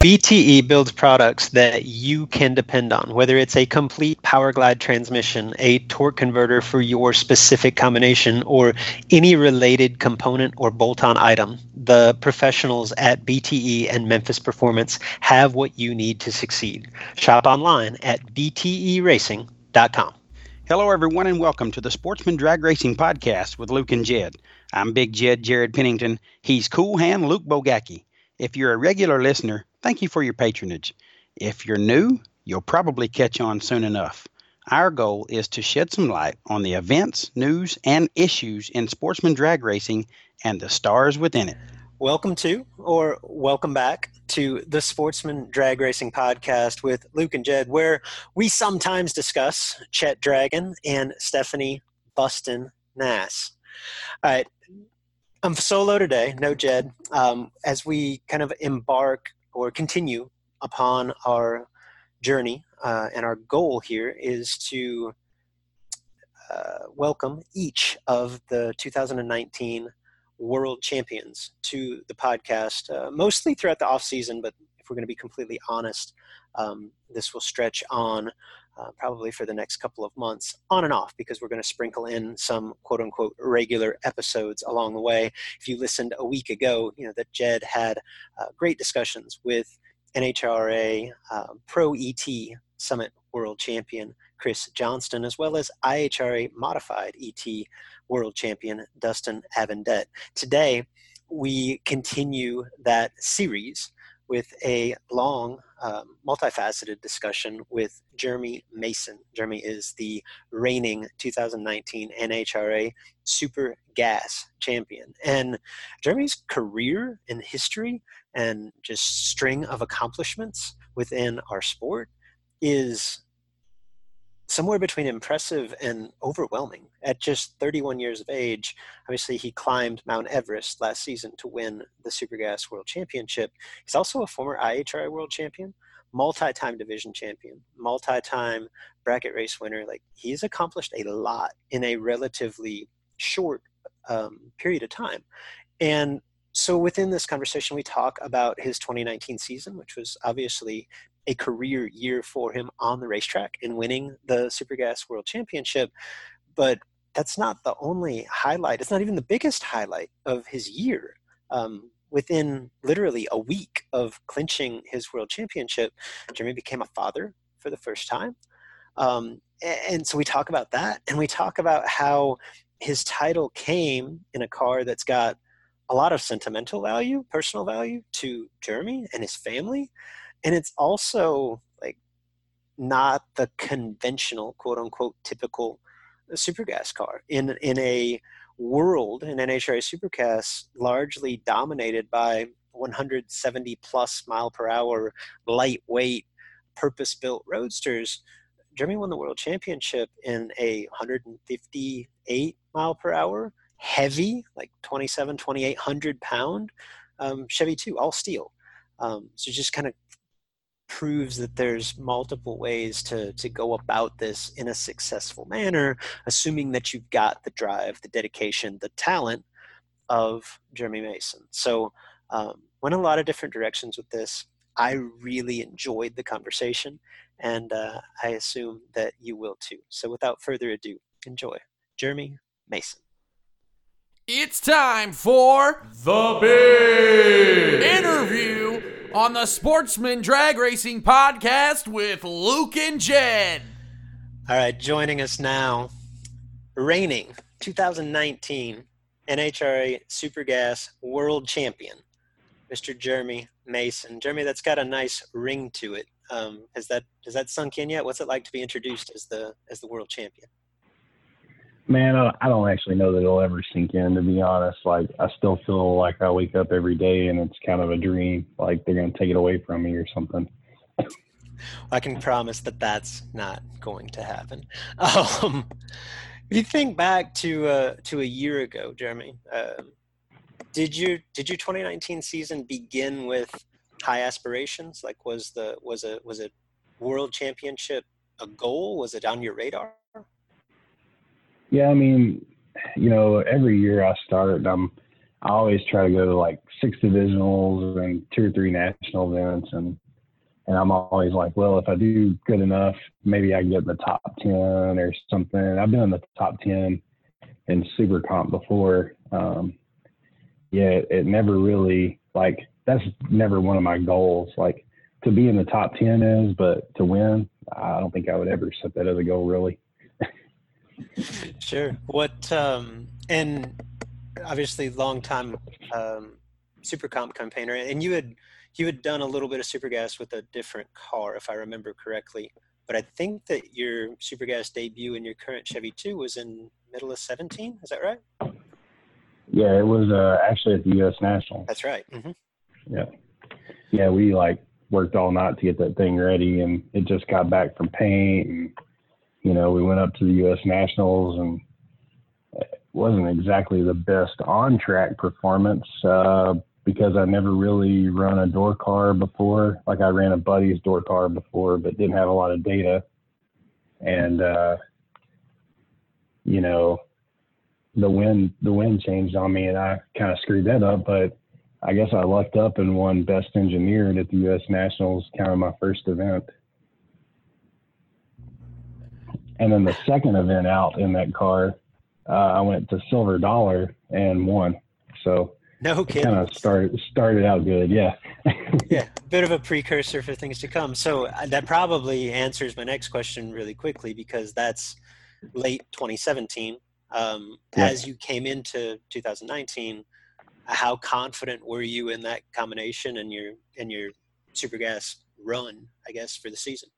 BTE builds products that you can depend on, whether it's a complete Powerglide transmission, a torque converter for your specific combination, or any related component or bolt on item. The professionals at BTE and Memphis Performance have what you need to succeed. Shop online at bteracing.com. Hello, everyone, and welcome to the Sportsman Drag Racing Podcast with Luke and Jed. I'm Big Jed Jared Pennington. He's Cool Hand Luke Bogacki. If you're a regular listener, thank you for your patronage. If you're new, you'll probably catch on soon enough. Our goal is to shed some light on the events, news, and issues in sportsman drag racing and the stars within it. Welcome to, or welcome back to the Sportsman Drag Racing Podcast with Luke and Jed, where we sometimes discuss Chet Dragon and Stephanie Buston Nass. All right, I'm solo today, no Jed. Um, as we kind of embark or continue upon our journey, uh, and our goal here is to uh, welcome each of the 2019 world champions to the podcast, uh, mostly throughout the off season. But if we're going to be completely honest, um, this will stretch on uh, probably for the next couple of months on and off because we're going to sprinkle in some quote unquote regular episodes along the way. If you listened a week ago, you know that Jed had uh, great discussions with NHRA uh, Pro ET Summit World Champion Chris Johnston, as well as IHRA Modified ET World Champion Dustin Avendette. Today, we continue that series with a long, um, multifaceted discussion with Jeremy Mason. Jeremy is the reigning 2019 NHRA Super Gas champion. And Jeremy's career and history and just string of accomplishments within our sport is somewhere between impressive and overwhelming. At just 31 years of age, obviously he climbed Mount Everest last season to win the Supergas World Championship. He's also a former IHRA World Champion, multi-time division champion, multi-time bracket race winner. Like he's accomplished a lot in a relatively short um, period of time. And so within this conversation, we talk about his 2019 season, which was obviously a career year for him on the racetrack and winning the Supergas World Championship. But that's not the only highlight. It's not even the biggest highlight of his year. Um, within literally a week of clinching his world championship, Jeremy became a father for the first time. Um, and so we talk about that, and we talk about how his title came in a car that's got a lot of sentimental value, personal value to Jeremy and his family and it's also like not the conventional quote unquote typical supergas car in in a world in NHRA supergas largely dominated by 170 plus mile per hour lightweight purpose built roadsters Jeremy won the world championship in a 158 mile per hour, heavy, like 27, 2800 pound um, Chevy 2, all steel. Um, so just kind of proves that there's multiple ways to to go about this in a successful manner assuming that you've got the drive the dedication the talent of jeremy mason. So um, went a lot of different directions with this. I really enjoyed the conversation and uh, i assume that you will too. So without further ado enjoy. Jeremy mason. It's time for the big interview on the Sportsman Drag Racing Podcast with Luke and Jed. All right, joining us now, reigning 2019 NHRA Super Gas World Champion, Mr. Jeremy Mason. Jeremy, that's got a nice ring to it. Um, has that has that sunk in yet? What's it like to be introduced as the as the world champion? Man, I don't actually know that it'll ever sink in. To be honest, like I still feel like I wake up every day and it's kind of a dream. Like they're gonna take it away from me or something. I can promise that that's not going to happen. Um, if you think back to uh, to a year ago, Jeremy, uh, did you did your 2019 season begin with high aspirations? Like, was the was a was a world championship a goal? Was it on your radar? Yeah, I mean, you know, every year I start, I'm I always try to go to like six divisionals and two or three national events, and and I'm always like, well, if I do good enough, maybe I get in the top ten or something. I've been in the top ten in Super Comp before. Um, yeah, it, it never really like that's never one of my goals. Like to be in the top ten is, but to win, I don't think I would ever set that as a goal really sure. What um, and obviously long time um, super comp campaigner, and you had you had done a little bit of super gas with a different car, if I remember correctly. But I think that your super gas debut in your current Chevy 2 was in middle of 17. Is that right? Yeah, it was uh, actually at the U.S. National. That's right. Mm-hmm. Yeah, yeah, we like worked all night to get that thing ready, and it just got back from paint and you know, we went up to the U.S. Nationals and it wasn't exactly the best on track performance uh, because I never really run a door car before. Like I ran a buddy's door car before, but didn't have a lot of data. And, uh, you know, the wind, the wind changed on me and I kind of screwed that up, but I guess I lucked up and won best engineered at the U.S. Nationals, kind of my first event. And then the second event out in that car, uh, I went to Silver Dollar and won. So no kidding. Kind of started started out good, yeah. yeah, a bit of a precursor for things to come. So uh, that probably answers my next question really quickly because that's late 2017. Um, yeah. As you came into 2019, how confident were you in that combination and your and your super gas run? I guess for the season.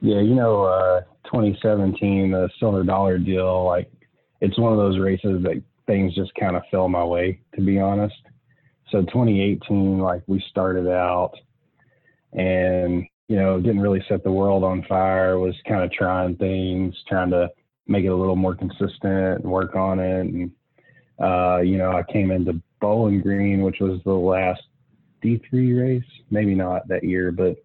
Yeah, you know, uh, 2017, the silver dollar deal, like it's one of those races that things just kind of fell my way, to be honest. So 2018, like we started out and, you know, didn't really set the world on fire, was kind of trying things, trying to make it a little more consistent and work on it. And, uh, you know, I came into Bowling Green, which was the last D3 race, maybe not that year, but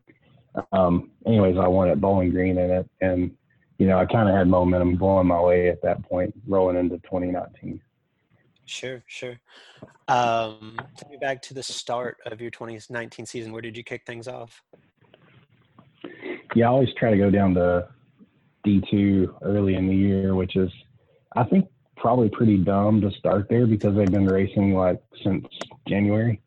um, anyways, I won at Bowling Green in it, and you know, I kind of had momentum going my way at that point, rolling into 2019. Sure, sure. Um, take me back to the start of your 2019 season. Where did you kick things off? Yeah, I always try to go down to D2 early in the year, which is, I think, probably pretty dumb to start there because they've been racing like since January.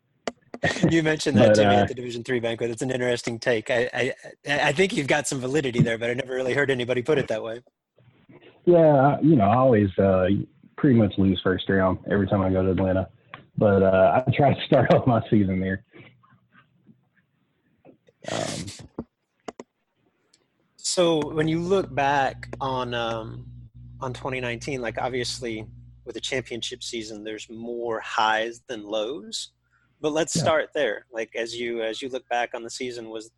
you mentioned that but, to me uh, at the Division Three banquet. It's an interesting take. I, I I think you've got some validity there, but I never really heard anybody put it that way. Yeah, you know, I always uh, pretty much lose first round every time I go to Atlanta, but uh, I try to start off my season there. Um, so when you look back on um, on 2019, like obviously with a championship season, there's more highs than lows. But let's yeah. start there. Like as you as you look back on the season, was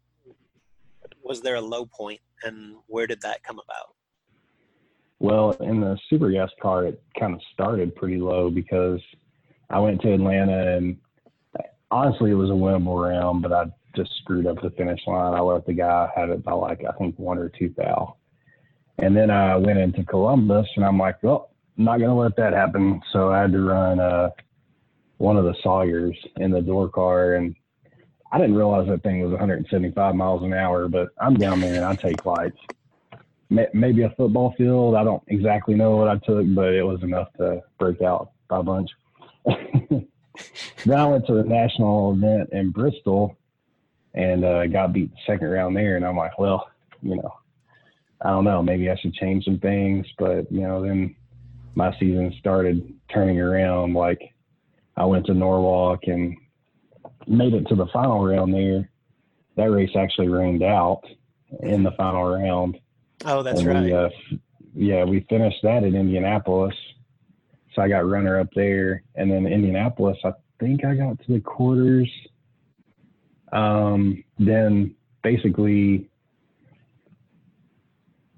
was there a low point and where did that come about? Well, in the super gas car, it kind of started pretty low because I went to Atlanta and honestly, it was a winnable round, but I just screwed up the finish line. I let the guy have it by like, I think one or two thou. And then I went into Columbus and I'm like, well, I'm not going to let that happen. So I had to run uh, one of the Sawyers in the door car. And I didn't realize that thing was 175 miles an hour, but I'm down there and I take lights maybe a football field. I don't exactly know what I took, but it was enough to break out by a bunch. then I went to the national event in Bristol and uh, got beat the second round there. And I'm like, well, you know, I don't know. Maybe I should change some things. But, you know, then my season started turning around. Like I went to Norwalk and made it to the final round there. That race actually rained out in the final round Oh, that's and right. We, uh, yeah, we finished that in Indianapolis. So I got runner up there, and then Indianapolis. I think I got to the quarters. Um, then basically,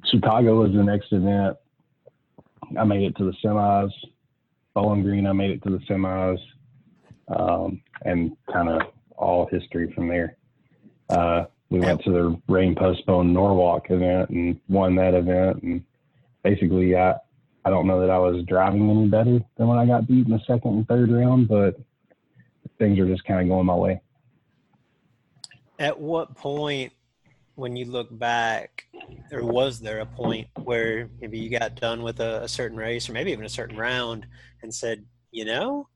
Chicago was the next event. I made it to the semis. Bowling Green, I made it to the semis, um, and kind of all history from there. Uh, we went to the rain postponed Norwalk event and won that event. And basically, I I don't know that I was driving any better than when I got beat in the second and third round, but things are just kind of going my way. At what point, when you look back, or was there a point where maybe you got done with a, a certain race or maybe even a certain round and said, you know,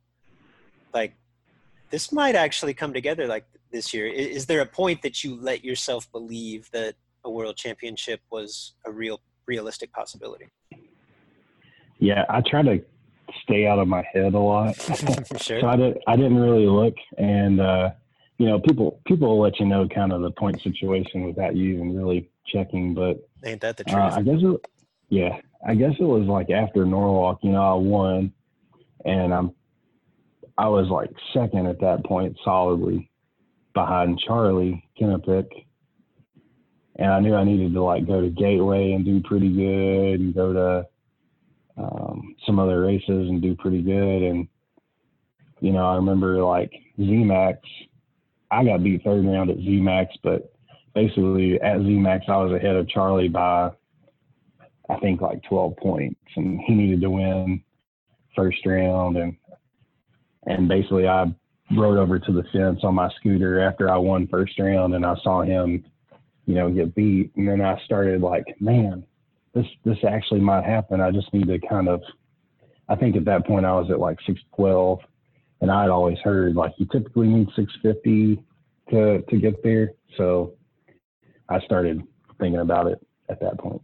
like this might actually come together like this year. Is there a point that you let yourself believe that a world championship was a real realistic possibility? Yeah, I try to stay out of my head a lot. sure. So I, did, I didn't really look, and uh, you know, people people will let you know kind of the point situation without you even really checking. But ain't that the truth? Uh, I guess it, yeah, I guess it was like after Norwalk, you know, I won, and I'm I was like second at that point solidly, behind Charlie Kennepick. And I knew I needed to like go to Gateway and do pretty good and go to um, some other races and do pretty good. And, you know, I remember like ZMAX, I got beat third round at ZMAX, but basically at ZMAX, I was ahead of Charlie by, I think like 12 points and he needed to win first round. And, and basically I rode over to the fence on my scooter after I won first round and I saw him, you know, get beat. And then I started like, man, this this actually might happen. I just need to kind of I think at that point I was at like six twelve and I'd always heard like you typically need six fifty to to get there. So I started thinking about it at that point.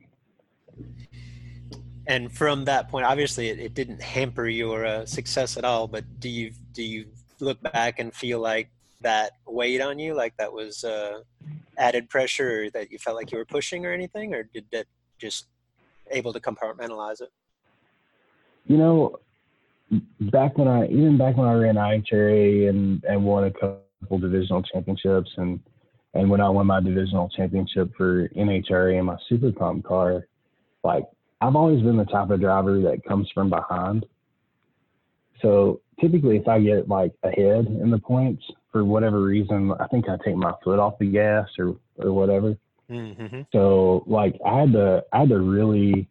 And from that point, obviously, it, it didn't hamper your uh, success at all. But do you do you look back and feel like that weighed on you, like that was uh, added pressure, or that you felt like you were pushing, or anything, or did that just able to compartmentalize it? You know, back when I even back when I ran IHRA and and won a couple divisional championships, and and when I won my divisional championship for NHRA in my super comp car, like I've always been the type of driver that comes from behind. So typically if I get like ahead in the points for whatever reason, I think I take my foot off the gas or or whatever. Mm-hmm. So like I had to I had to really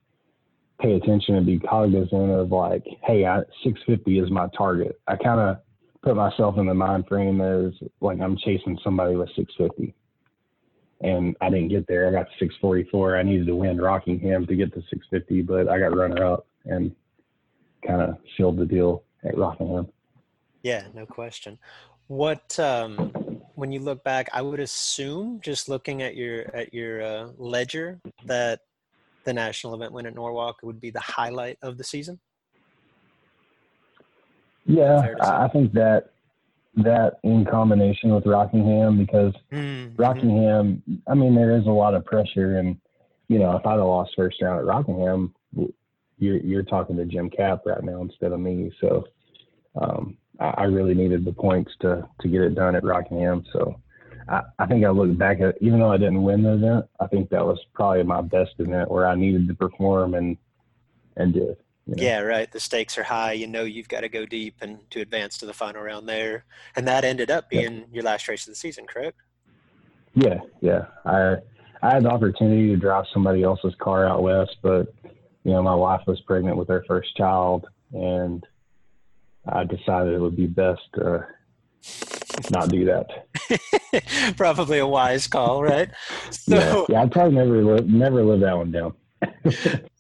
pay attention and be cognizant of like, hey, I, 650 is my target. I kind of put myself in the mind frame as like I'm chasing somebody with 650. And I didn't get there. I got to 644. I needed to win Rockingham to get to 650, but I got runner up and kind of sealed the deal at Rockingham. Yeah, no question. What um, when you look back, I would assume just looking at your at your uh, ledger that the national event win at Norwalk would be the highlight of the season. Yeah, I think that that in combination with Rockingham because mm-hmm. Rockingham, I mean, there is a lot of pressure, and you know, if I'd have lost first round at Rockingham, you're you're talking to Jim Cap right now instead of me. So um, I, I, really needed the points to to get it done at Rockingham. So I, I think I look back at even though I didn't win the event, I think that was probably my best event where I needed to perform and and did. You know? Yeah, right. The stakes are high. You know you've got to go deep and to advance to the final round there. And that ended up being yeah. your last race of the season, correct? Yeah, yeah. I I had the opportunity to drive somebody else's car out west, but you know my wife was pregnant with her first child, and I decided it would be best to not do that. probably a wise call, right? So, yeah, yeah, I'd probably never live, never live that one down.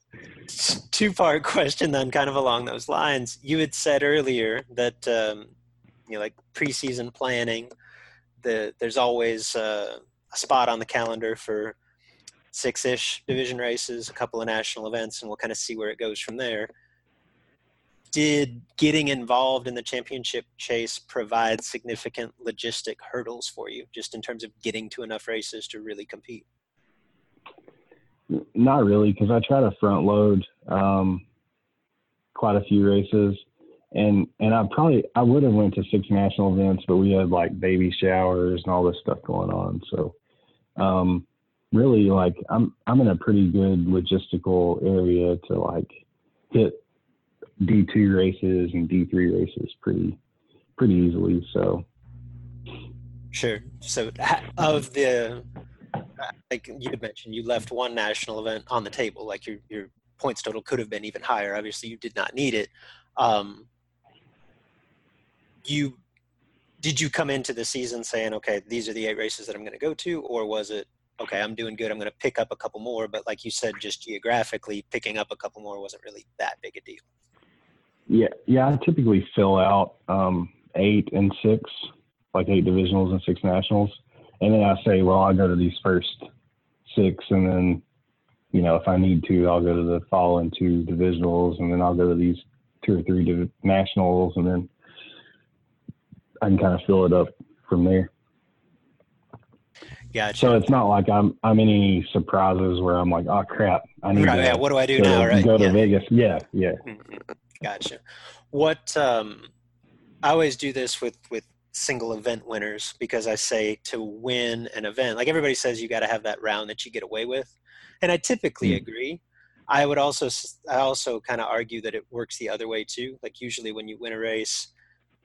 two part question then, kind of along those lines. You had said earlier that um, you know, like preseason planning, the there's always uh, a spot on the calendar for six-ish division races, a couple of national events, and we'll kind of see where it goes from there did getting involved in the championship chase provide significant logistic hurdles for you just in terms of getting to enough races to really compete? Not really because i try to front load um, quite a few races. And and i probably i would have went to six national events but we had like baby showers and all this stuff going on. So um, really like i'm i'm in a pretty good logistical area to like hit D2 races and D3 races pretty pretty easily. So sure. So of the like you had mentioned, you left one national event on the table. Like your your points total could have been even higher. Obviously, you did not need it. Um, you did you come into the season saying, okay, these are the eight races that I'm going to go to, or was it okay, I'm doing good, I'm going to pick up a couple more? But like you said, just geographically, picking up a couple more wasn't really that big a deal. Yeah, yeah. I typically fill out um, eight and six, like eight divisionals and six nationals, and then I say, well, I'll go to these first six, and then, you know, if I need to, I'll go to the following two divisionals, and then I'll go to these two or three div- nationals, and then I can kind of fill it up from there. Gotcha. So it's not like I'm I'm in any surprises where I'm like, oh crap, I need right, to yeah, what do I do now? Right? Go to yeah. Vegas. Yeah, yeah. Mm-hmm. Gotcha. What um, I always do this with with single event winners because I say to win an event, like everybody says, you got to have that round that you get away with, and I typically mm. agree. I would also I also kind of argue that it works the other way too. Like usually when you win a race,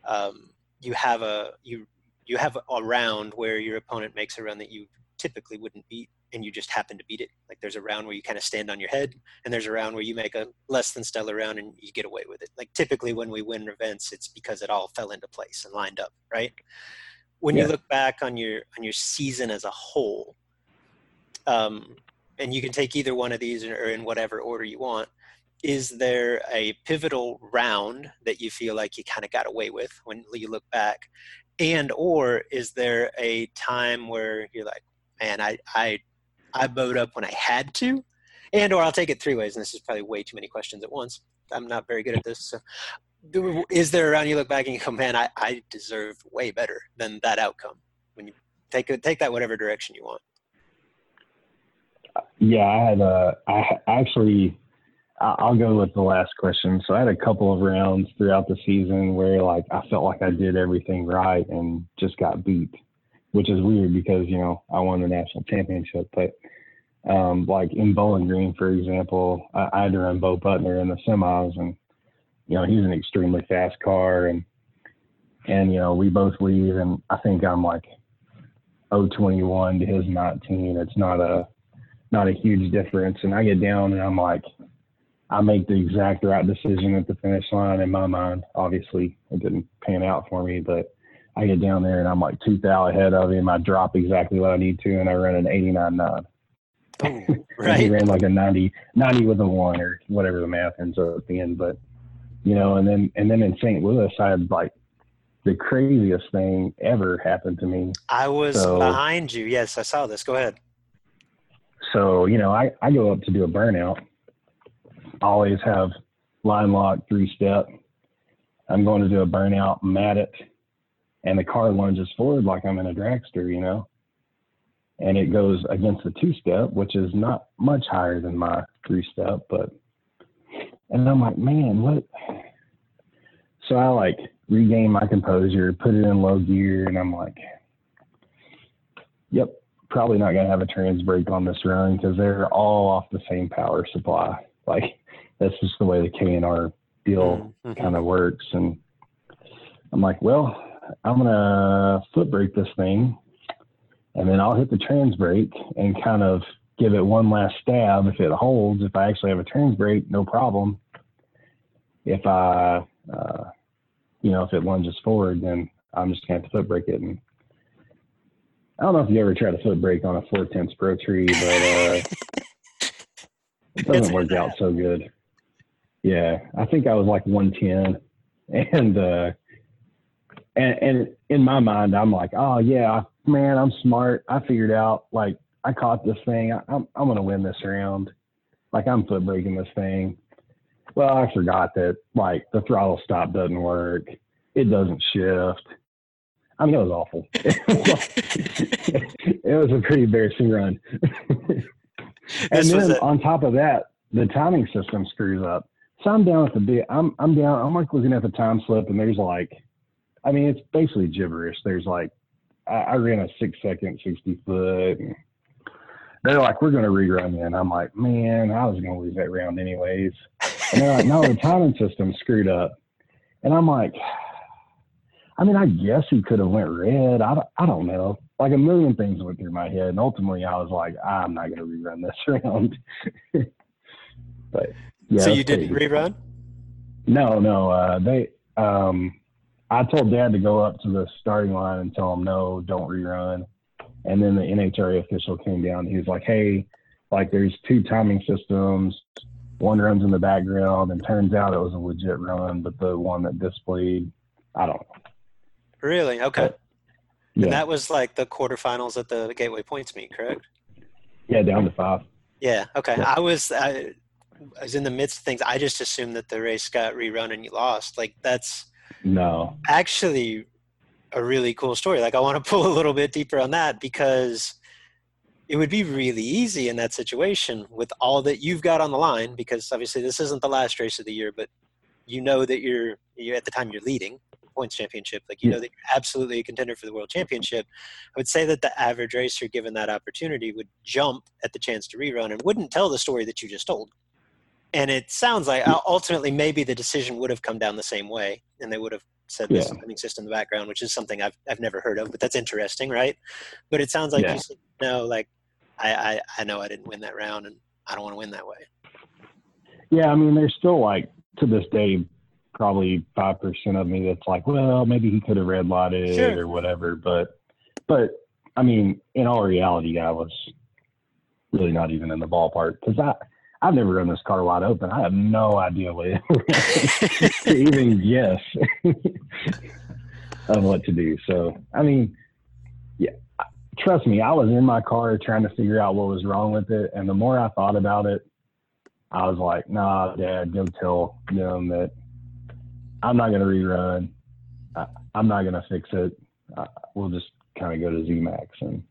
um, you have a you you have a round where your opponent makes a run that you typically wouldn't beat and you just happen to beat it. Like there's a round where you kind of stand on your head, and there's a round where you make a less than stellar round and you get away with it. Like typically when we win events, it's because it all fell into place and lined up, right? When yeah. you look back on your on your season as a whole, um, and you can take either one of these or in whatever order you want. Is there a pivotal round that you feel like you kind of got away with when you look back, and or is there a time where you're like, man, I I I bowed up when I had to, and or I'll take it three ways. And this is probably way too many questions at once. I'm not very good at this. So, is there around you look back and you go, man, I, I way better than that outcome when you take take that whatever direction you want. Yeah, I had a, I actually, I'll go with the last question. So I had a couple of rounds throughout the season where like I felt like I did everything right and just got beat which is weird because you know I won the national championship. But um, like in Bowling Green, for example, I, I had to run Bo Butner in the semis, and you know he's an extremely fast car, and and you know we both leave, and I think I'm like 021 to his 19. It's not a not a huge difference, and I get down and I'm like. I make the exact right decision at the finish line in my mind. Obviously, it didn't pan out for me, but I get down there and I'm like two thou ahead of him. I drop exactly what I need to, and I run an 89 9. right. he ran like a 90, 90 with a one or whatever the math ends up being. But, you know, and then, and then in St. Louis, I had like the craziest thing ever happened to me. I was so, behind you. Yes, I saw this. Go ahead. So, you know, I, I go up to do a burnout. I always have line lock, three step. I'm going to do a burnout. I'm at it and the car lunges forward like I'm in a dragster, you know. And it goes against the two step, which is not much higher than my three step, but and I'm like, man, what? So I like regain my composure, put it in low gear, and I'm like, yep, probably not to have a trans brake on this run because they're all off the same power supply. Like that's just the way the K and R deal Mm-hmm. kind of works. And I'm like, well, I'm gonna foot brake this thing, and then I'll hit the trans brake and kind of give it one last stab. If it holds, if I actually have a trans brake, no problem. If I, uh, you know, if it lunges forward, then I'm just gonna have to foot brake it. And I don't know if you ever tried to foot brake on a four tenths pro tree, but uh, it doesn't work out so good. Yeah, I think I was like 110, and uh, and and in my mind, I'm like, oh yeah, man, I'm smart. I figured out like I caught this thing. I, I'm I'm gonna win this round. Like I'm foot braking this thing. Well, I forgot that like the throttle stop doesn't work. It doesn't shift. I mean, it was awful. it was a pretty embarrassing run. and then a- on top of that, the timing system screws up. So I'm down at the bit. I'm I'm down. I'm like looking at the time slip, and there's like, I mean, it's basically gibberish. There's like, I, I ran a six second, sixty foot. And they're like, we're going to rerun it. And I'm like, man, I was going to lose that round anyways. And they're like, no, the timing system screwed up. And I'm like, I mean, I guess he could have went red. I don't, I don't know. Like a million things went through my head, and ultimately, I was like, I'm not going to rerun this round. but yeah, so you didn't crazy. rerun? No, no. Uh, they. Um, I told Dad to go up to the starting line and tell him no, don't rerun. And then the NHRA official came down. He was like, "Hey, like there's two timing systems. One runs in the background, and turns out it was a legit run, but the one that displayed, I don't know. Really? Okay. Yeah, And that was like the quarterfinals at the Gateway Points meet, correct? yeah, down to five. Yeah. Okay. Yeah. I was I, I was in the midst of things. I just assumed that the race got rerun and you lost. Like that's No, actually a really cool story. Like I want to pull a little bit deeper on that because it would be really easy in that situation with all that you've got on the line because obviously this isn't the last race of the year, but you know that you're you at the time you're leading points championship. Like you know that you're absolutely a contender for the world championship. I would say that the average racer given that opportunity would jump at the chance to rerun and wouldn't tell the story that you just told. And it sounds like ultimately maybe the decision would have come down the same way, and they would have said this Yeah. timing system in the background, which is something I've I've never heard of, but that's interesting, right? But it sounds like Yeah. you said no, like I, I I know I didn't win that round, and I don't want to win that way. Yeah, I mean, there's still like to this day, probably five percent of me that's like, well, maybe he could have red lighted Sure. or whatever. But, but I mean, in all reality, I was really not even in the ballpark because I I've never run this car wide open. I have no idea what to even guess of what to do. So, I mean, yeah, trust me, I was in my car trying to figure out what was wrong with it, and the more I thought about it. I was like, nah, dad, go tell them that I'm not going to rerun. I, I'm not going to fix it. Uh, we'll just kind of go to ZMAX. And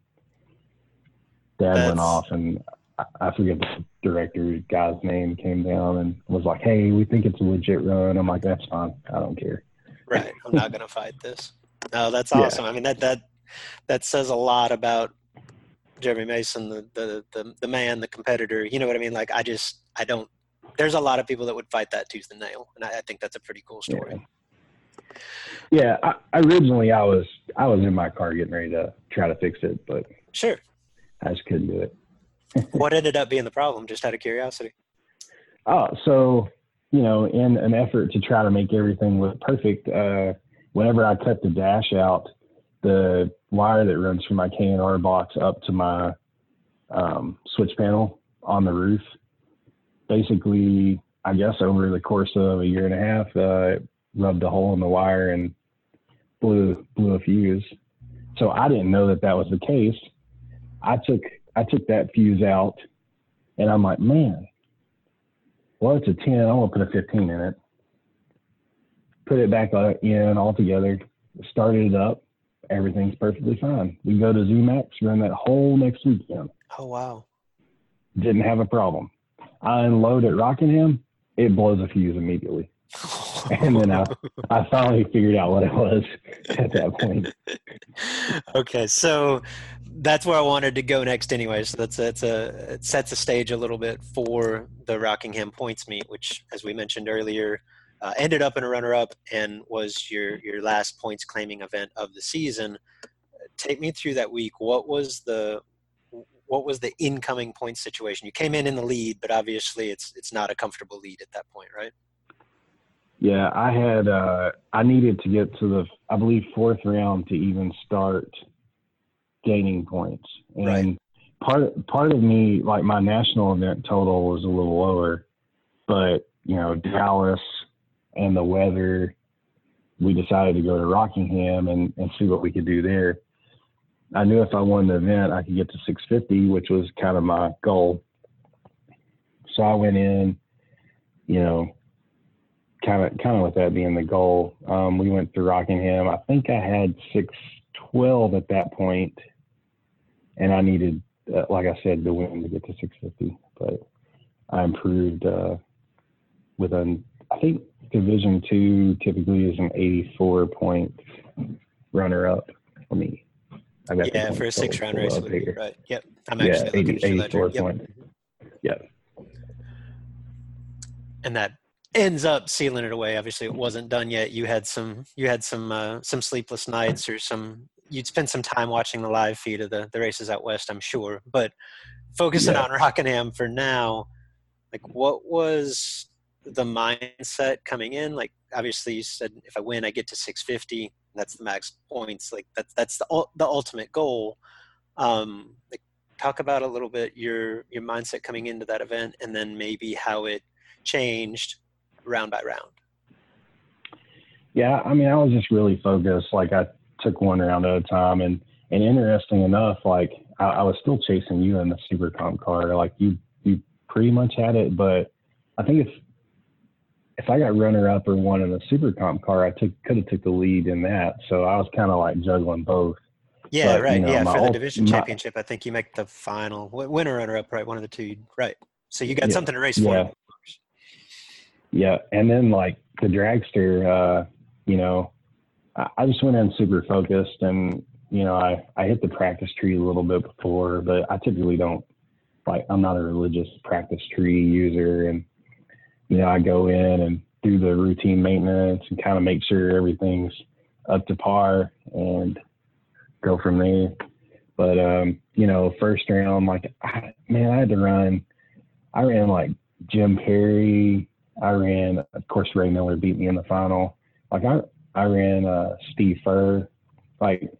dad That's- went off, and I, I forget the director guy's name came down and was like, hey, we think it's a legit run. I'm like, that's fine. I don't care. Right. I'm not going to fight this. No, that's Yeah. awesome. I mean that that that says a lot about Jeremy Mason, the, the the the man, the competitor. You know what I mean? Like I just I don't. There's a lot of people that would fight that tooth and nail, and I, I think that's a pretty cool story. Yeah, I, originally I was I was in my car getting ready to try to fix it, but Sure. I just couldn't do it. What ended up being the problem? Just out of curiosity. Oh, so you know, in an effort to try to make everything look perfect, uh, whenever I cut the dash out, the wire that runs from my K and R box up to my um, switch panel on the roof, basically, I guess over the course of a year and a half, uh, it rubbed a hole in the wire and blew blew a fuse. So I didn't know that that was the case. I took I took that fuse out, and I'm like, man, well, it's a 10. I'm going to put a 15 in it. Put it back uh, in all together, started it up. Everything's perfectly fine. We go to ZMAX, run that whole next weekend. Oh wow. Didn't have a problem. I unload at Rockingham, it blows a fuse immediately. and then I, I finally figured out what it was at that point. okay, so that's where I wanted to go next anyway. So that's that's a it sets a stage a little bit for the Rockingham points meet, which, as we mentioned earlier, uh, ended up in a runner-up and was your your last points claiming event of the season. Take me through that week. What was the what was the incoming point situation? You came in in the lead, but obviously it's it's not a comfortable lead at that point, right? Yeah, I had uh, I needed to get to the I believe fourth round to even start gaining points, and Right. part part of me like my national event total was a little lower, but you know Dallas and the weather, we decided to go to Rockingham and and see what we could do there. I knew if I won the event, I could get to 650, which was kind of my goal. So I went in, you know, kind of kind of with that being the goal. Um, we went through Rockingham. I think I had 612 at that point, and I needed, uh, like I said, the win to get to 650. But I improved uh, with an, I think Division Two typically is an 84 point runner up for me. I got Yeah, for a six round race, it up would be here. right. Yep, I'm Yeah, actually looking 80, at your ledger. 84 Yep. Yeah. and that ends up sealing it away. Obviously, it wasn't done yet. You had some you had some uh, some sleepless nights or some you'd spend some time watching the live feed of the the races out west. I'm sure, but focusing Yeah. on Rockingham for now, like what was the mindset coming in? Like obviously, you said if I win, I get to 650. That's the max points. Like that's that's the the ultimate goal. Um, like talk about a little bit your your mindset coming into that event, and then maybe how it changed round by round. Yeah, I mean, I was just really focused. Like I took one round at a time, and and interesting enough, like I, I was still chasing you in the super comp car. Like you you pretty much had it, but I think if if I got runner up or one in the super comp car, I took could have took the lead in that. So I was kind of like juggling both. Yeah, But, you right. know, yeah, for the ult- division my- championship, I think you make the final winner runner up, right? One of the two, right? So you got Yeah, something to race for. yeah. Yeah, and then like the dragster, uh, you know, I, just went in super focused, and you know, I I hit the practice tree a little bit before, but I typically don't like I'm not a religious practice tree user, and you know, I go in and do the routine maintenance and kind of make sure everything's up to par and go from there. But um, you know, first round, like I, man, I had to run. I ran like Jim Perry. I ran, of course, Ray Miller beat me in the final. Like I, I ran uh, Steve Furr. Like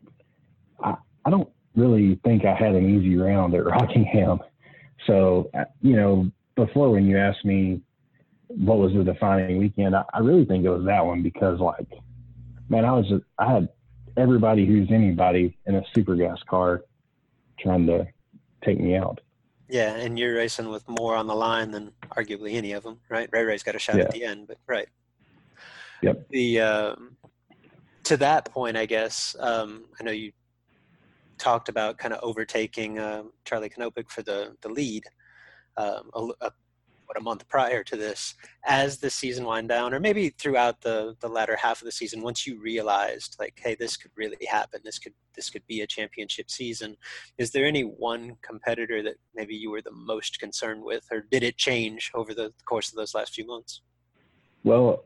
I, I don't really think I had an easy round at Rockingham. So uh, you know, before when you asked me what was the defining weekend, I, I really think it was that one because like, man, I was just, I had everybody who's anybody in a super gas car trying to take me out. Yeah, and you're racing with more on the line than arguably any of them, right? Ray Ray's got a shot Yeah. at the end, but right. Yep. The um, to that point, I guess um, I know you talked about kind of overtaking um, Charlie Kanopik for the the lead um, a, a, what a month prior to this. As the season wind down, or maybe throughout the the latter half of the season, once you realized like, hey, this could really happen. This could this could be a championship season. Is there any one competitor that maybe you were the most concerned with, or did it change over the course of those last few months? Well,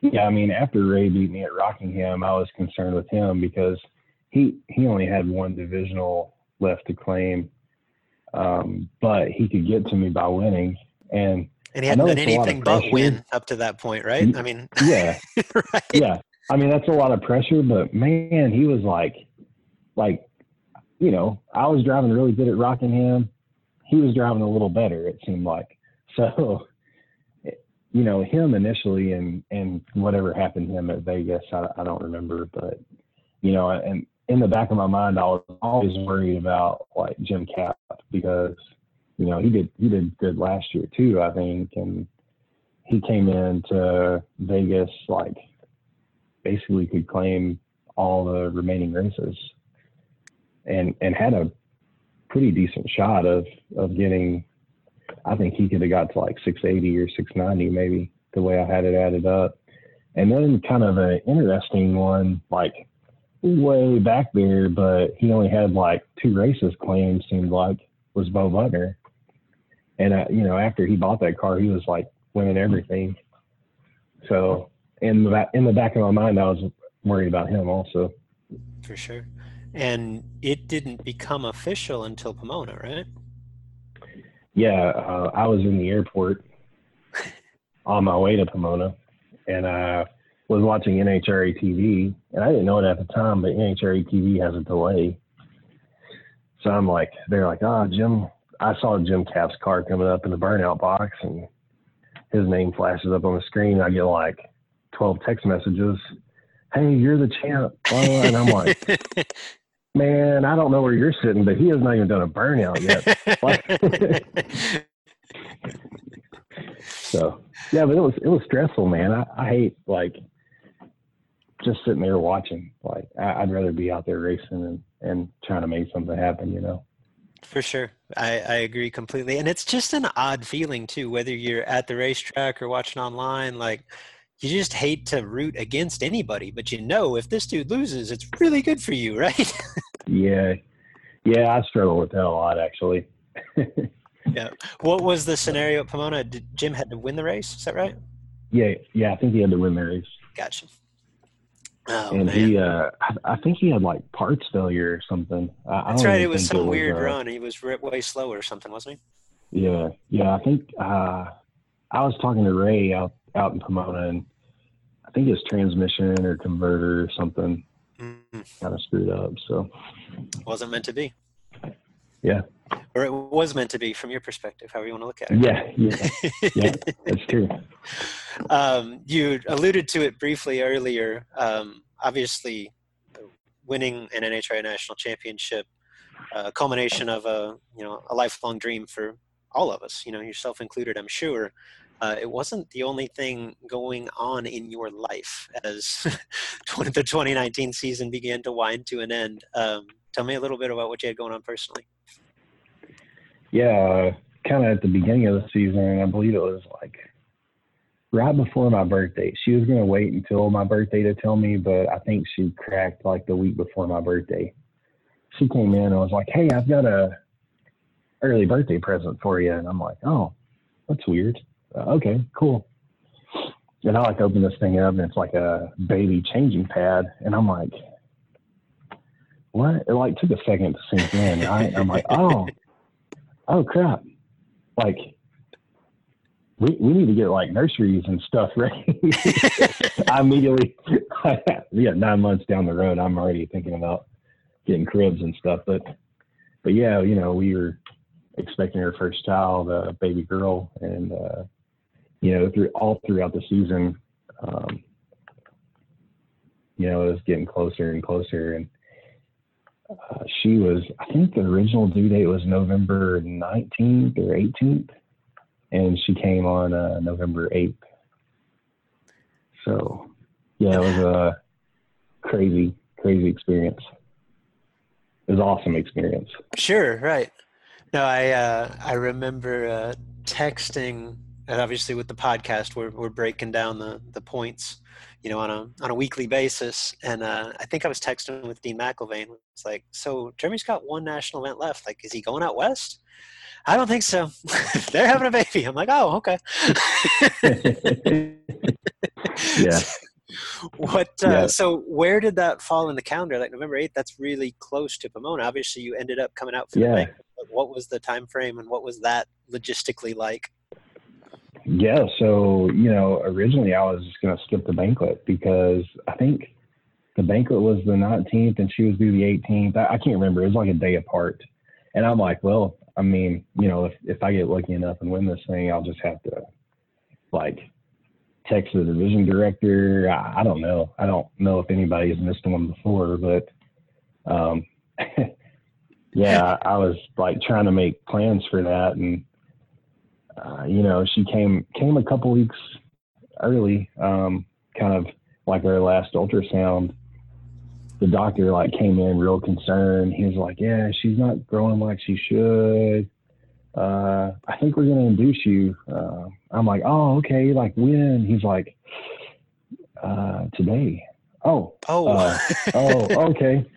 yeah, I mean, after Ray beat me at Rockingham, I was concerned with him because he he only had one divisional left to claim, um, but he could get to me by winning. And And he hadn't done it's a lot of anything but win up to that point, right? I mean, yeah, right? yeah, I mean that's a lot of pressure. But man, he was like, like, you know, I was driving really good at Rockingham. He was driving a little better. It seemed like so. you know him initially and and whatever happened to him at Vegas I, I don't remember but you know and in the back of my mind I was always worried about like Jim Cap because you know he did he did good last year too I think and he came into Vegas like basically could claim all the remaining races and and had a pretty decent shot of of getting I think he could have got to like 680 or 690 maybe. the way I had it added up. And then kind of an interesting one, like way back there, but he only had like two races claimed, seemed like, was Bo Butner. And, uh, you know, after he bought that car, he was like winning everything. So in the, in the back of my mind, I was worried about him also. For sure. And it didn't become official until Pomona, right? Yeah, uh, I was in the airport on my way to Pomona, and I was watching NHRA TV, and I didn't know it at the time, but NHRA TV has a delay. So I'm like, they're like, oh, Jim, I saw Jim Kapp's car coming up in the burnout box, and his name flashes up on the screen. I get like 12 text messages. Hey, you're the champ. And I'm like, man, I don't know where you're sitting, but he has not even done a burnout yet. so yeah, but it was it was stressful, man. I, I hate like just sitting there watching. Like I, would rather be out there racing and and trying to make something happen. You know. For sure, I, I agree completely, and it's just an odd feeling too. Whether you're at the racetrack or watching online, like you just hate to root against anybody, but you know if this dude loses, it's really good for you, right? yeah, yeah, I struggle with that a lot actually. yeah. What was the scenario at Pomona? Did Jim had to win the race? Is that right? Yeah, yeah, I think he had to win the race. Gotcha. Oh, and man. he, uh, I, think he had like parts failure or something. I, That's I right. It was some it was, weird uh, run. He was way slow or something, wasn't he? Yeah, yeah. I think uh, I was talking to Ray out out in Pomona, and I think his transmission or converter or something mm-hmm. kind of screwed up. So wasn't meant to be. Yeah. Or it was meant to be from your perspective, however you want to look at it. Yeah, yeah, yeah that's true. Um, you alluded to it briefly earlier. Um, obviously, winning an NHRA national championship, a uh, culmination of a you know a lifelong dream for all of us. You know, yourself included, I'm sure. Uh, it wasn't the only thing going on in your life as the 2019 season began to wind to an end. Um, tell me a little bit about what you had going on personally. Yeah, kind of at the beginning of the season, and I believe it was like right before my birthday. She was going to wait until my birthday to tell me, but I think she cracked like the week before my birthday. She came in and was like, "Hey, I've got a early birthday present for you," and I'm like, "Oh, that's weird. Uh, okay, cool." And I like open this thing up, and it's like a baby changing pad, and I'm like, "What?" It like took a second to sink in. I'm like, "Oh, oh crap!" Like we, we need to get like nurseries and stuff ready. I immediately, yeah, nine months down the road, I'm already thinking about getting cribs and stuff. But, but yeah, you know, we were expecting our first child, a baby girl, and uh, you know, through all throughout the season, um, you know, it was getting closer and closer, and uh, she was, I think, the original due date was November 19th or 18th and she came on uh, November 8th. So, yeah, it was a crazy, crazy experience. It was awesome experience. Sure, right. No, I uh, I remember uh, texting, and obviously with the podcast, we're we're breaking down the the points, you know, on a on a weekly basis. And uh, I think I was texting with Dean McElvain. It's like, so Jeremy's got one national event left. Like, is he going out west? I don't think so. They're having a baby. I'm like, oh, okay. yeah. What? Uh, yeah. So, where did that fall in the calendar? Like November eighth. That's really close to Pomona. Obviously, you ended up coming out for yeah. the bank. What was the time frame, and what was that logistically like? Yeah. So, you know, originally I was just going to skip the banquet because I think the banquet was the 19th and she was due the 18th. I, I can't remember. It was like a day apart. And I'm like, well, I mean, you know, if, if I get lucky enough and win this thing, I'll just have to like text the division director. I, I don't know. I don't know if anybody's missed one before, but um, yeah, I was like trying to make plans for that, and uh, you know, she came came a couple weeks early, um, kind of like our last ultrasound, the doctor like came in real concerned. He was like, "Yeah, she's not growing like she should." uh, I think we're going to induce you. Uh, I'm like, oh, okay. Like when? He's like, uh, today. Oh, Oh, Uh, oh, okay.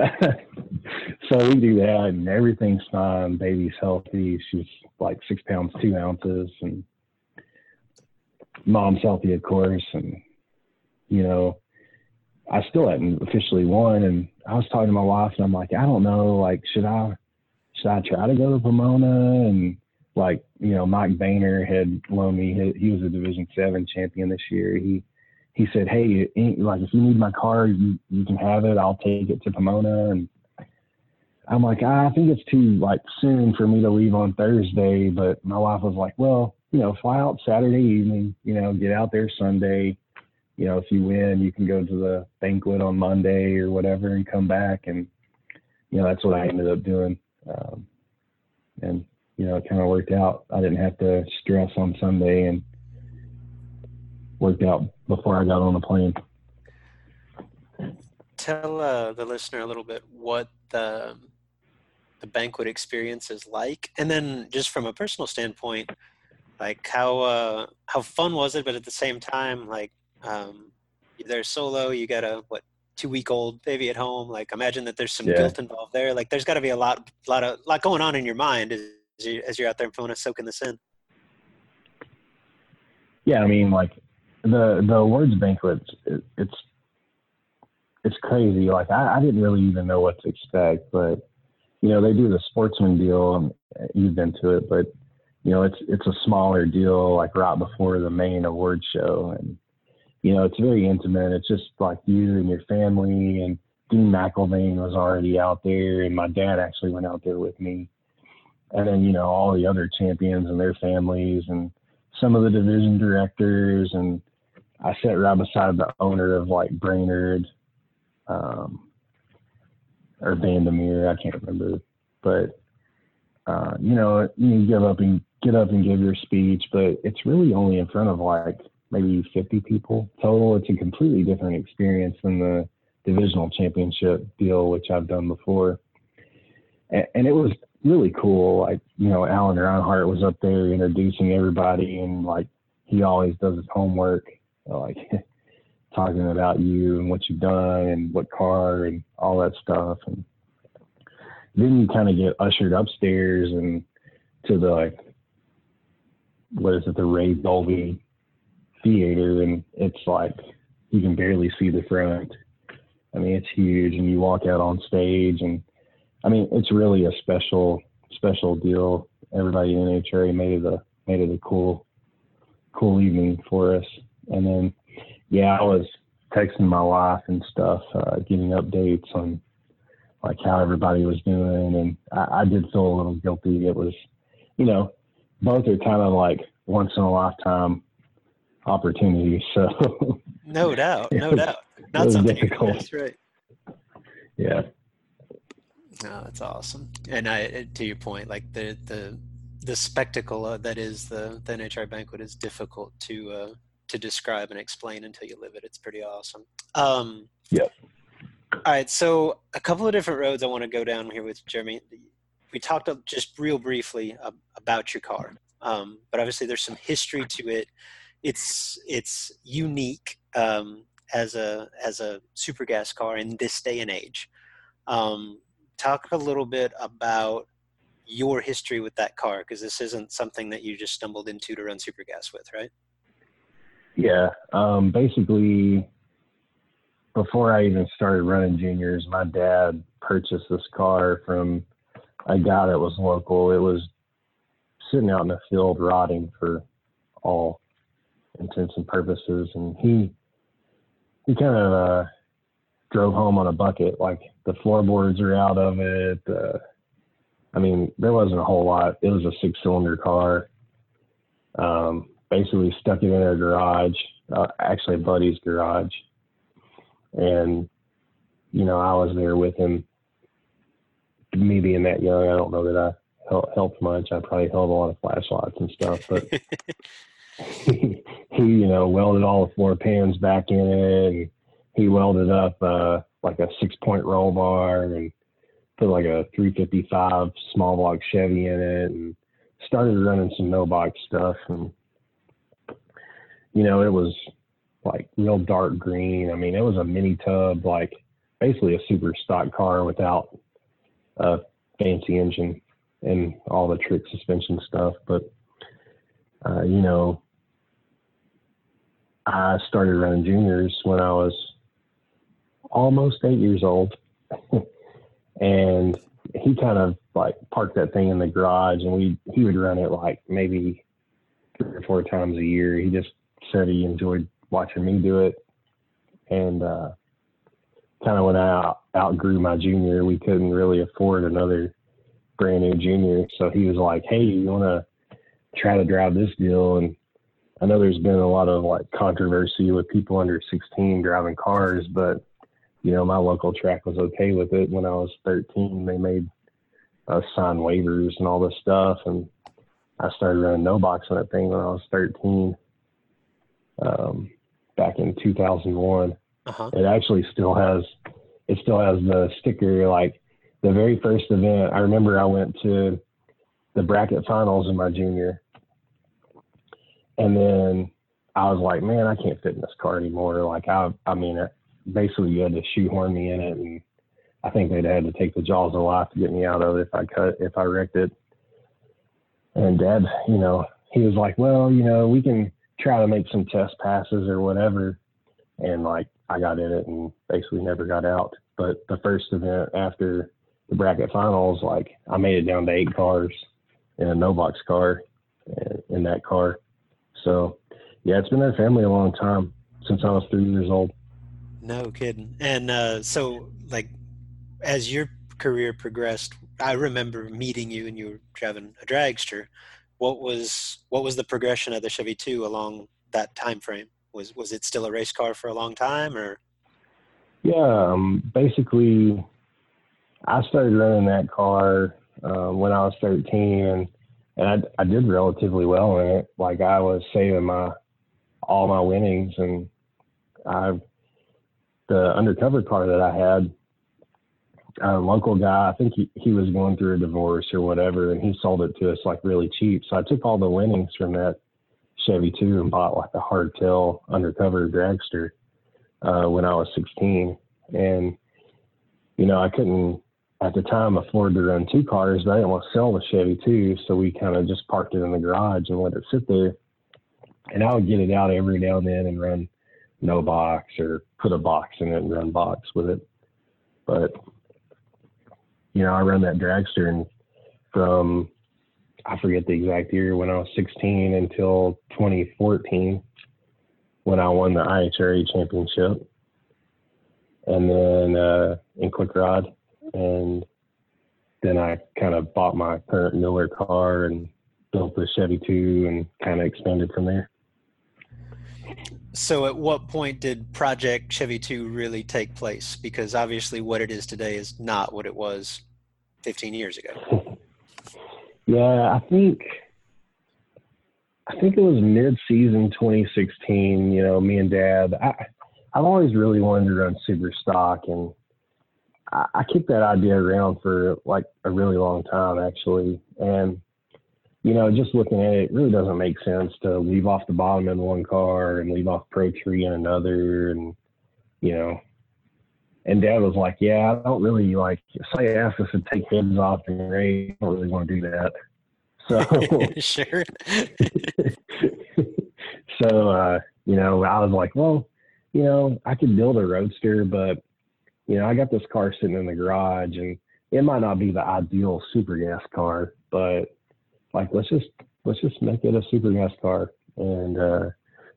so we do that, and everything's fine. Baby's healthy. She's like six pounds two ounces, and mom's healthy, of course. And you know, I still hadn't officially won, and I was talking to my wife, and I'm like, I don't know, like, should I, should I try to go to Pomona? And like, you know, Mike Boehner had loaned me. He, he was a Division Seven champion this year. He he said, "Hey, like if you need my car, you you can have it. I'll take it to Pomona." And I'm like, I think it's too like soon for me to leave on Thursday. But my wife was like, "Well, you know, fly out Saturday evening. You know, get out there Sunday. You know, if you win, you can go to the banquet on Monday or whatever and come back." And you know, that's what I ended up doing. Um, and you know, it kind of worked out. I didn't have to stress on Sunday and worked out before I got on the plane. tell uh, the listener a little bit what the the banquet experience is like, and then just from a personal standpoint, like how uh, how fun was it? But at the same time, like um, you're there solo, you got a what two week old baby at home. Like imagine that there's some Yeah. guilt involved there. Like there's got to be a lot lot of lot going on in your mind as you, as you're out there in Pomona soaking this in. Yeah, I mean, like the the awards banquet, it, it's it's crazy. Like I, I didn't really even know what to expect, but you know they do the sportsman deal. And you've been to it, but you know it's it's a smaller deal, like right before the main award show, and you know it's very intimate. It's just like you and your family, and Dean McElvain was already out there, and my dad actually went out there with me, and then you know all the other champions and their families, and some of the division directors, and I sat right beside the owner of like Brainerd, um, or Vandermeer, I can't remember, but uh, you know, you give up and get up and give your speech, but it's really only in front of like maybe 50 people total. It's a completely different experience than the divisional championship deal, which I've done before. And, and it was really cool. Like, you know, Alan Reinhart was up there introducing everybody and like he always does his homework, like talking about you and what you've done and what car and all that stuff. And then you kind of get ushered upstairs and to the like, what is it, the Ray Dolby Theater, and it's like you can barely see the front. I mean, it's huge, and you walk out on stage, and I mean, it's really a special, special deal. Everybody in NHRA made it a made it a cool, cool evening for us. And then, yeah, I was texting my wife and stuff, uh, getting updates on like how everybody was doing, and I, I did feel a little guilty. It was, you know, both are kind of like once in a lifetime opportunities. So No doubt, no was- doubt. Not something you difficult. miss, right? yeah, No, that's awesome. And I, to your point, like the the the spectacle that is the the NHRA banquet is difficult to uh, to describe and explain until you live it. It's pretty awesome. Um, Yep. All right, so a couple of different roads I want to go down here with Jeremy. We talked just real briefly about your car, um, but obviously there's some history to it. It's it's unique um, as a as a super gas car in this day and age. Um, talk a little bit about your history with that car because this isn't something that you just stumbled into to run super gas with, right? Yeah. Um, basically, before I even started running juniors, my dad purchased this car from a guy that was local. It was sitting out in the field rotting for all intents and purposes, and he he kind of uh, drove home on a bucket. Like the floorboards are out of it. Uh, I mean, there wasn't a whole lot. It was a six-cylinder car. Um, basically, stuck it in our garage, uh, actually a buddy's garage, and you know, I was there with him. Me being that young, I don't know that I hel- helped much. I probably held a lot of flashlights and stuff, but he, you know, welded all the floor pans back in it, and he welded up uh, like a six-point roll bar and put like a 355 small block Chevy in it, and started running some no box stuff and you know, it was like real dark green. I mean, it was a mini tub, like basically a super stock car without a fancy engine and all the trick suspension stuff. But, uh, you know, I started running juniors when I was almost eight years old. and he kind of like parked that thing in the garage and we he would run it like maybe three or four times a year. He just said he enjoyed watching me do it. And uh, kind of when I outgrew my junior, we couldn't really afford another brand new junior. So he was like, "Hey, you want to try to drive this deal?" And I know there's been a lot of like controversy with people under 16 driving cars, but you know, my local track was okay with it. When I was 13, they made us sign waivers and all this stuff, and I started running no box on that thing when I was 13 um, back in 2001. Uh-huh. It actually still has it still has the sticker like the very first event. I remember I went to the bracket finals in my junior, and then I was like, man, I can't fit in this car anymore. Like I, I mean, basically you had to shoehorn me in it, and I think they'd had to take the jaws of life to get me out of it if I cut if I wrecked it. And Dad, you know, he was like, well, you know, we can try to make some test passes or whatever. And like I got in it and basically never got out. But the first event after the bracket finals, like I made it down to eight cars in a no box car in that car. So yeah, it's been in our family a long time since I was three years old. No kidding. And uh, so like as your career progressed, I remember meeting you and you were driving a dragster what was what was the progression of the Chevy 2 along that time frame? Was was it still a race car for a long time or? Yeah, um, basically, I started running that car uh, when I was 13, and I, I did relatively well in it. Like I was saving my all my winnings, and I the undercover car that I had a local guy. I think he, he was going through a divorce or whatever, and he sold it to us like really cheap. So I took all the winnings from that Chevy 2 and bought like a hardtail undercover dragster uh, when I was 16. And, you know, I couldn't at the time afford to run two cars, but I didn't want to sell the Chevy 2. So we kind of just parked it in the garage and let it sit there. And I would get it out every now and then and run no box or put a box in it and run box with it. But you know, I run that dragster and from I forget the exact year when I was 16 until 2014 when I won the IHRA championship, and then uh, in quick rod, and then I kind of bought my current Miller car and built the Chevy 2 and kind of expanded from there. So, at what point did Project Chevy 2 really take place? Because obviously, what it is today is not what it was 15 years ago. Yeah, I think I think it was mid-season 2016. You know, me and Dad. I I've always really wanted to run super stock, and I, I kicked that idea around for like a really long time, actually. And you know, just looking at it, it really doesn't make sense to leave off the bottom in one car and leave off Pro Tree in another, and you know, and dad was like, yeah, I don't really like, say asked us to take heads off and race. I don't really want to do that. So, sure. so, uh, you know, I was like, well, you know, I could build a roadster, but, you know, I got this car sitting in the garage and it might not be the ideal super gas car, but like, let's just, let's just make it a super gas car. And, uh,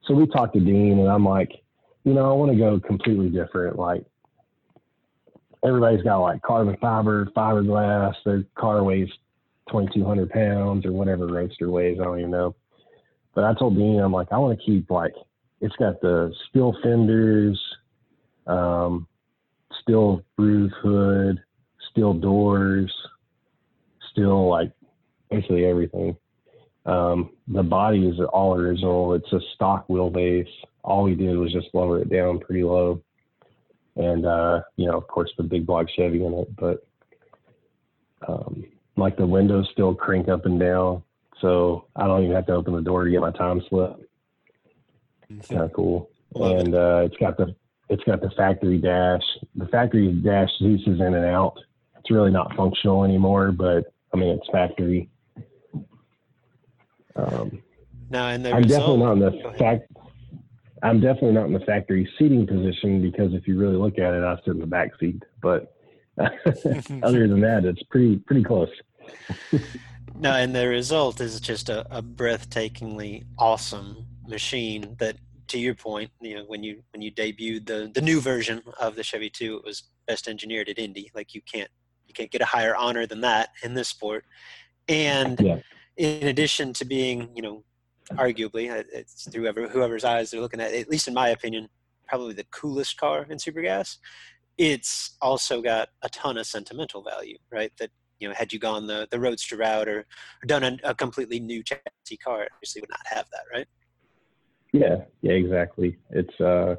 so we talked to Dean and I'm like, you know, I want to go completely different. Like, everybody's got like carbon fiber, fiberglass. Their car weighs 2,200 pounds or whatever roadster weighs. I don't even know. But I told Dean, I'm like, I want to keep like, it's got the steel fenders, um, steel roof hood, steel doors, steel like basically everything. Um, the body is all original. It's a stock wheelbase. All we did was just lower it down pretty low and uh, you know, of course, the big block Chevy in it. But um, like the windows still crank up and down. so I don't even have to open the door to get my time slip. It's kind of cool, and uh, it's got the it's got the factory dash. The factory dash zeus in and out. It's really not functional anymore, but I mean it's factory. Um, Now, and I'm definitely not in the fact. I'm definitely not in the factory seating position because if you really look at it, I sit in the back seat. But other than that, it's pretty pretty close. No, and the result is just a, a breathtakingly awesome machine that to your point, you know, when you when you debuted the the new version of the Chevy 2, it was best engineered at Indy. Like you can't you can't get a higher honor than that in this sport. And Yeah. In addition to being, you know, arguably uh, it's through whoever, whoever's eyes they're looking at, at least in my opinion, probably the coolest car in Supergas. It's also got a ton of sentimental value, right? That you know, had you gone the the roadster route or, or done a, a completely new chassis car, obviously would not have that, right? Yeah, yeah, exactly. It's uh,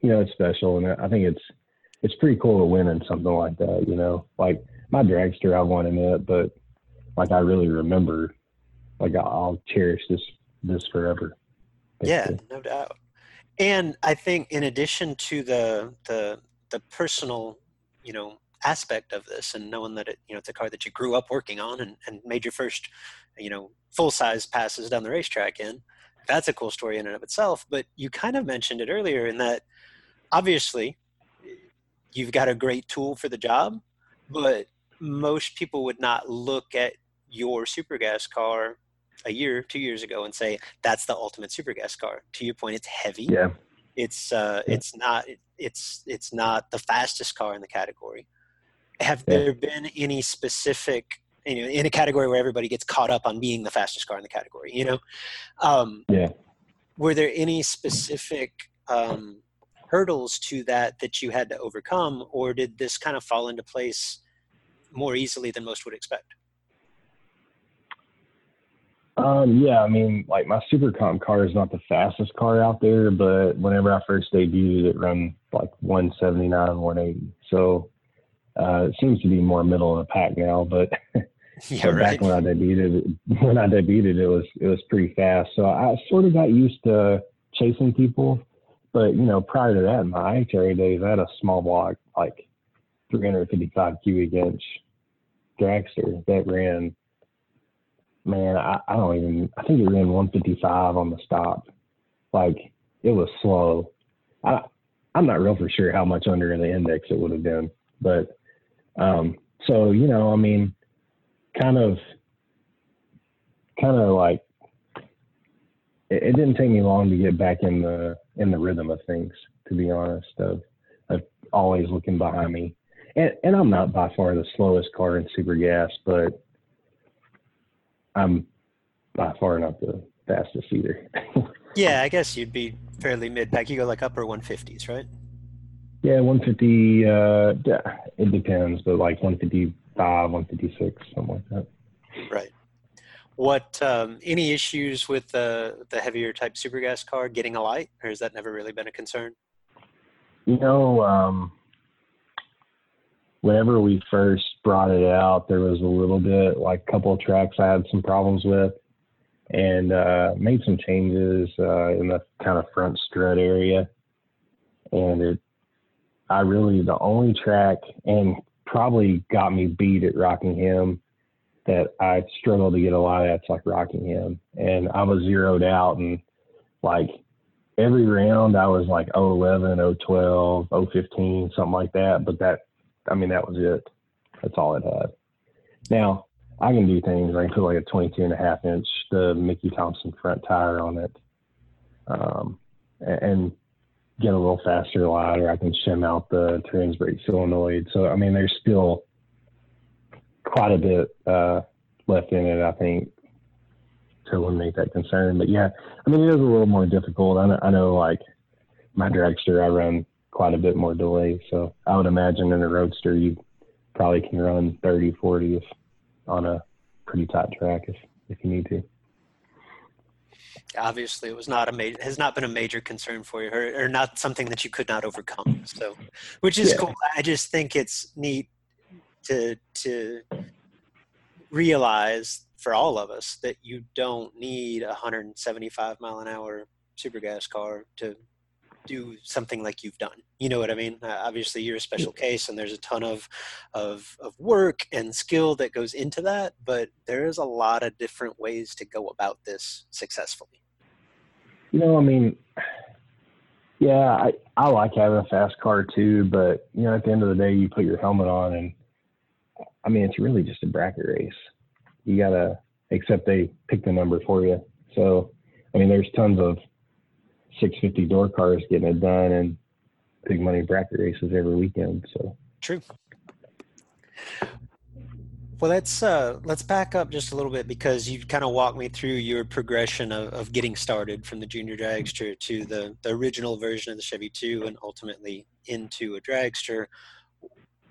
you know, it's special, and I think it's it's pretty cool to win in something like that. You know, like my dragster, I won in it, but like I really remember, like I'll cherish this this forever. Yeah, no doubt. And I think in addition to the the the personal, you know, aspect of this and knowing that it, you know, it's a car that you grew up working on and, and made your first, you know, full size passes down the racetrack in, that's a cool story in and of itself. But you kind of mentioned it earlier in that obviously you've got a great tool for the job, but most people would not look at your super gas car a year, two years ago, and say that's the ultimate super gas car. To your point, it's heavy. Yeah, It's uh, Yeah. it's not it's it's not the fastest car in the category. Have Yeah. there been any specific you know in a category where everybody gets caught up on being the fastest car in the category? You know, um, Yeah. Were there any specific um, hurdles to that that you had to overcome, or did this kind of fall into place more easily than most would expect? Um, yeah, I mean, like my super comp car is not the fastest car out there, but whenever I first debuted, it ran like 179, 180. So uh, it seems to be more middle of the pack now. But, Yeah, but right. back when I debuted, when I debuted, it was it was pretty fast. So I sort of got used to chasing people. But you know, prior to that, in my IHRA days, I had a small block, like 355 cubic inch dragster that ran man, I, I don't even. I think it ran 155 on the stop. Like it was slow. I I'm not real for sure how much under in the index it would have been, but um. So you know, I mean, kind of, kind of like it, it didn't take me long to get back in the in the rhythm of things. To be honest, of of always looking behind me, and and I'm not by far the slowest car in super gas, but I'm by far not the fastest either. Yeah, I guess you'd be fairly mid pack. You go like upper 150s, right? yeah, 150. Uh, it depends, but like 155, 156, something like that. Right. What um, any issues with the the heavier type supergas car getting a light, or has that never really been a concern? You know, um, whenever we first brought it out, there was a little bit like a couple of tracks I had some problems with, and uh, made some changes uh, in the kind of front strut area, and it. I really the only track and probably got me beat at Rockingham that I struggled to get a lot of that's like Rockingham, and I was zeroed out and like every round I was like 011, 012, 015, something like that. But that, I mean, that was it. That's all it had. Now I can do things. I can put like a 22 and a half inch, the Mickey Thompson front tire on it, um, and get a little faster line, or I can shim out the trans brake solenoid. So I mean, there's still quite a bit uh, left in it, I think, to eliminate that concern. But yeah, I mean, it is a little more difficult. I know, I know like my dragster, I run quite a bit more delay. So I would imagine in a roadster, you probably can run 30, 40 on a pretty tight track if, if you need to. Obviously, it was not a major has not been a major concern for you, or, or not something that you could not overcome. So, which is Yeah. cool. I just think it's neat to to realize for all of us that you don't need a 175 mile an hour super gas car to do something like you've done. You know what I mean? Uh, obviously, you're a special case, and there's a ton of, of of work and skill that goes into that. But there is a lot of different ways to go about this successfully. You know, I mean, yeah, I I like having a fast car too, but you know, at the end of the day, you put your helmet on, and I mean, it's really just a bracket race. You gotta, except they pick the number for you. So, I mean, there's tons of 650 door cars getting it done and big money bracket races every weekend. So true. Well, let's uh, let's back up just a little bit because you kind of walked me through your progression of, of getting started from the junior dragster to the, the original version of the Chevy 2 and ultimately into a dragster.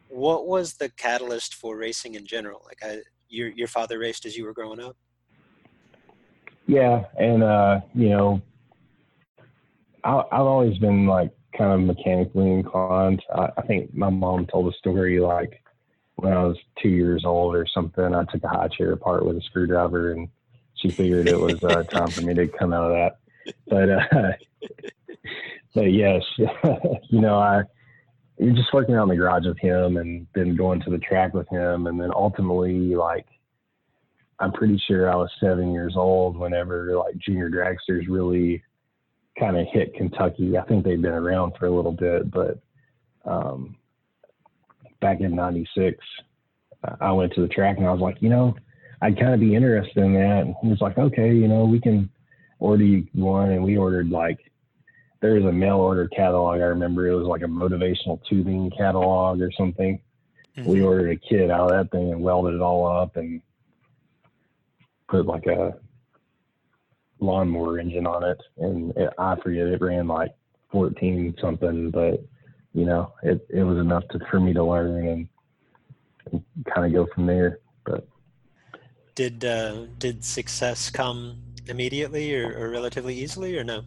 What was the catalyst for racing in general? Like, I, your your father raced as you were growing up. Yeah, and uh, you know, I, I've always been like kind of mechanically inclined. I, I think my mom told a story like when I was two years old or something. I took a high chair apart with a screwdriver, and she figured it was uh, time for me to come out of that. But uh, but yes, you know I you're just working out in the garage with him, and then going to the track with him, and then ultimately like I'm pretty sure I was seven years old whenever like junior dragsters really kind of hit Kentucky. I think they've been around for a little bit, but um, back in '96, I went to the track and I was like, you know, I'd kind of be interested in that. And he was like, okay, you know, we can order you one, and we ordered like there was a mail order catalog. I remember it was like a motivational tubing catalog or something. Mm-hmm. We ordered a kit out of that thing and welded it all up and put like a lawnmower engine on it, and it, I forget it ran like 14 something, but you know it it was enough to for me to learn and, and kind of go from there. But did uh, did success come immediately or, or relatively easily, or no?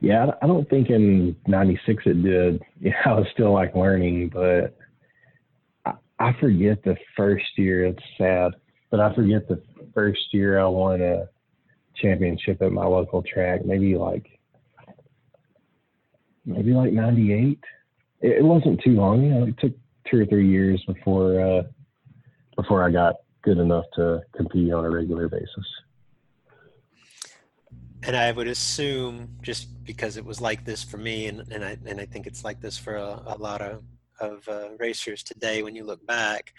Yeah, I don't think in '96 it did. Yeah, I was still like learning, but I, I forget the first year. It's sad, but I forget the first year I won a championship at my local track, maybe like maybe like '98. It, wasn't too long. You know, it took two or three years before uh, before I got good enough to compete on a regular basis. And I would assume, just because it was like this for me, and, and I and I think it's like this for a, a lot of of uh, racers today. When you look back,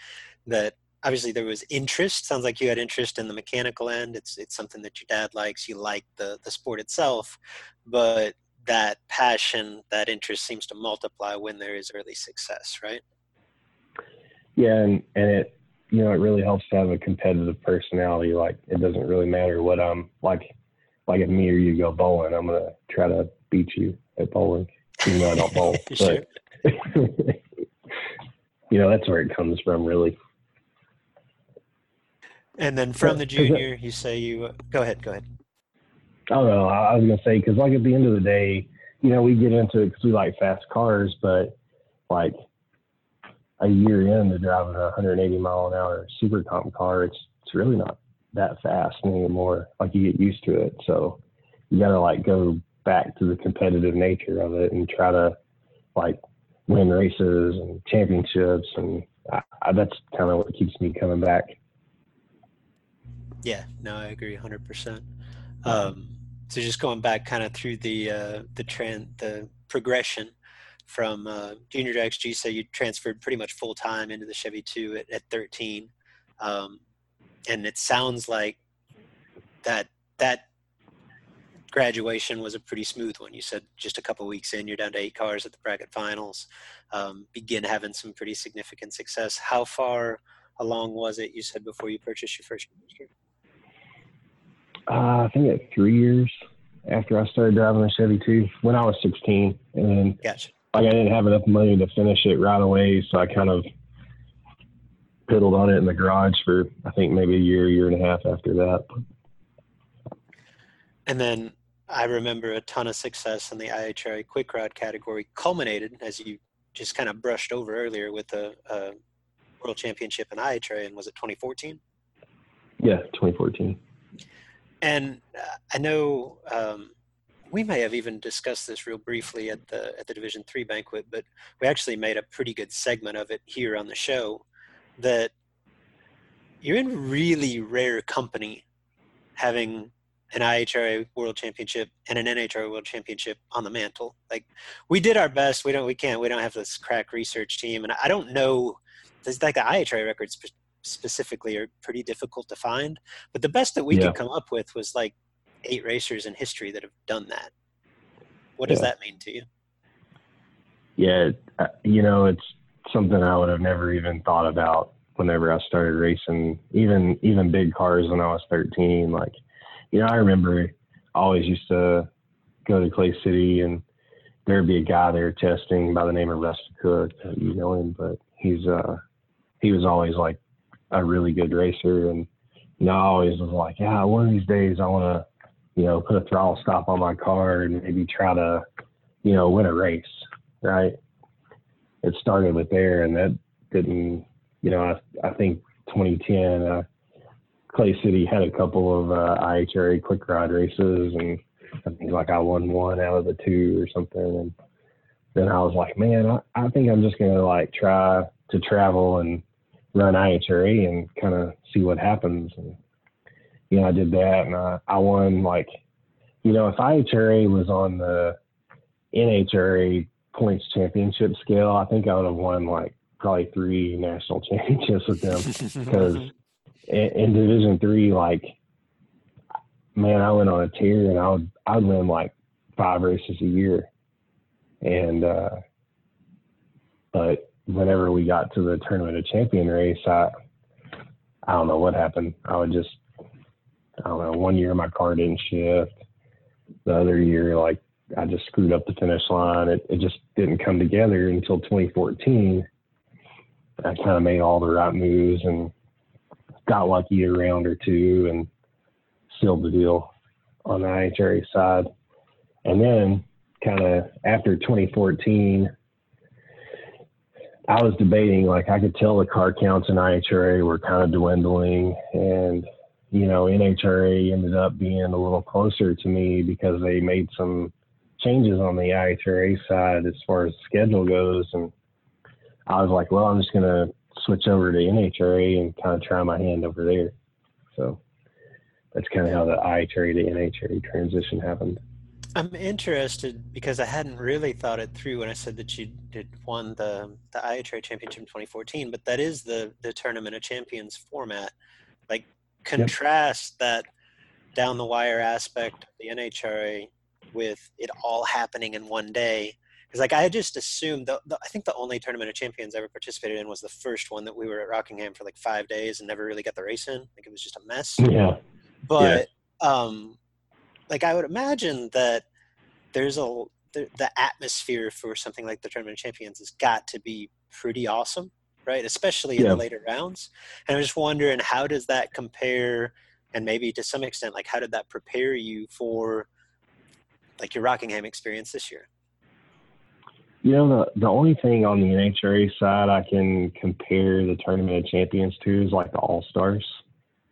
that obviously there was interest. Sounds like you had interest in the mechanical end. It's it's something that your dad likes. You like the the sport itself, but that passion, that interest seems to multiply when there is early success, right? Yeah, and and it you know it really helps to have a competitive personality. Like it doesn't really matter what I'm like. Like if me or you go bowling, I'm gonna try to beat you at bowling, even though I don't bowl. but you know that's where it comes from, really. And then from the junior, you say you go ahead. Go ahead. I don't know. I was gonna say because like at the end of the day, you know, we get into it because we like fast cars, but like a year in to driving a 180 mile an hour super comp car, it's it's really not that fast anymore. Like you get used to it, so you gotta like go back to the competitive nature of it and try to like win races and championships, and I, I, that's kind of what keeps me coming back. Yeah, no, I agree 100%. Um, so just going back kind of through the uh, the trend, the progression from uh, junior to XG, so you transferred pretty much full time into the Chevy 2 at, at 13. Um, and it sounds like that that graduation was a pretty smooth one. You said just a couple weeks in, you're down to eight cars at the bracket finals, um, begin having some pretty significant success. How far along was it, you said, before you purchased your first car? Uh, I think at three years after I started driving a Chevy 2 when I was 16. And gotcha. like I didn't have enough money to finish it right away. So I kind of piddled on it in the garage for, I think maybe a year, year and a half after that. And then I remember a ton of success in the IHRA quick rod category culminated as you just kind of brushed over earlier with a world championship in IHRA and was it 2014? Yeah, 2014. And uh, I know um, we may have even discussed this real briefly at the at the Division Three banquet, but we actually made a pretty good segment of it here on the show. That you're in really rare company, having an IHRA World Championship and an NHRA World Championship on the mantle. Like we did our best. We don't. We can't. We don't have this crack research team, and I don't know. There's like the IHRA records specifically are pretty difficult to find. But the best that we yeah. could come up with was like eight racers in history that have done that. What does yeah. that mean to you? Yeah, uh, you know, it's something I would have never even thought about whenever I started racing, even even big cars when I was 13. Like, you know, I remember I always used to go to Clay City and there'd be a guy there testing by the name of Rusty Cook. You know him, but he's uh he was always like a really good racer. And, you know, I always was like, yeah, one of these days I want to, you know, put a throttle stop on my car and maybe try to, you know, win a race. Right. It started with there and that didn't, you know, I, I think 2010, uh, Clay City had a couple of uh, IHRA quick rod races, and I think like I won one out of the two or something. And then I was like, man, I, I think I'm just gonna like try to travel and run IHRA and kind of see what happens. And you know, I did that, and I, I won like, you know, if IHRA was on the NHRA points championship scale, I think I would have won like probably three national championships with them because in, in, Division Three, like, man, I went on a tear, and I would I would win like five races a year, and uh, but whenever we got to the tournament of champion race, I I don't know what happened. I would just I don't know. One year my car didn't shift. The other year, like I just screwed up the finish line. It it just didn't come together until 2014. I kind of made all the right moves and got lucky a round or two and sealed the deal on the IHRA side. And then kind of after 2014, I was debating, like I could tell the car counts in IHRA were kind of dwindling, and you know NHRA ended up being a little closer to me because they made some changes on the IHRA side as far as schedule goes, and I was like, well, I'm just gonna switch over to NHRA and kind of try my hand over there. So that's kind of how the IHRA to NHRA transition happened. I'm interested because I hadn't really thought it through when I said that you did won the the IHRA championship in 2014, but that is the the tournament of champions format. Like contrast yep. that down the wire aspect of the NHRA with it all happening in one day. Because like I just assumed, the, the, I think the only tournament of champions I ever participated in was the first one that we were at Rockingham for like five days and never really got the race in. Like it was just a mess. Yeah. But yeah. um, like I would imagine that there's a the, the atmosphere for something like the tournament of champions has got to be pretty awesome right? Especially in yeah. the later rounds. And i'm just wondering how does that compare? And maybe to some extent like how did that prepare you for like your rockingham experience this year? You know the the only thing on the nhra side i can compare the tournament of champions to is like the all stars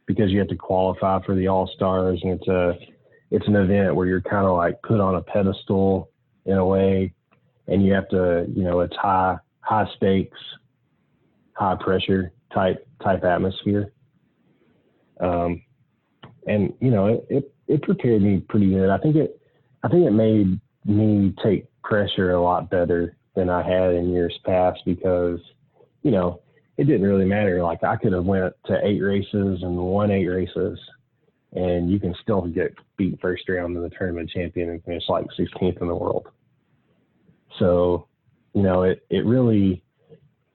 because you have to qualify for the all stars and it's a it's an event where you're kind of like put on a pedestal in a way, and you have to, you know, it's high high stakes, high pressure type type atmosphere. Um, and you know, it, it it prepared me pretty good. I think it I think it made me take pressure a lot better than I had in years past because, you know, it didn't really matter. Like I could have went to eight races and won eight races and you can still get beat first round in the tournament champion and finish like 16th in the world. So, you know, it it really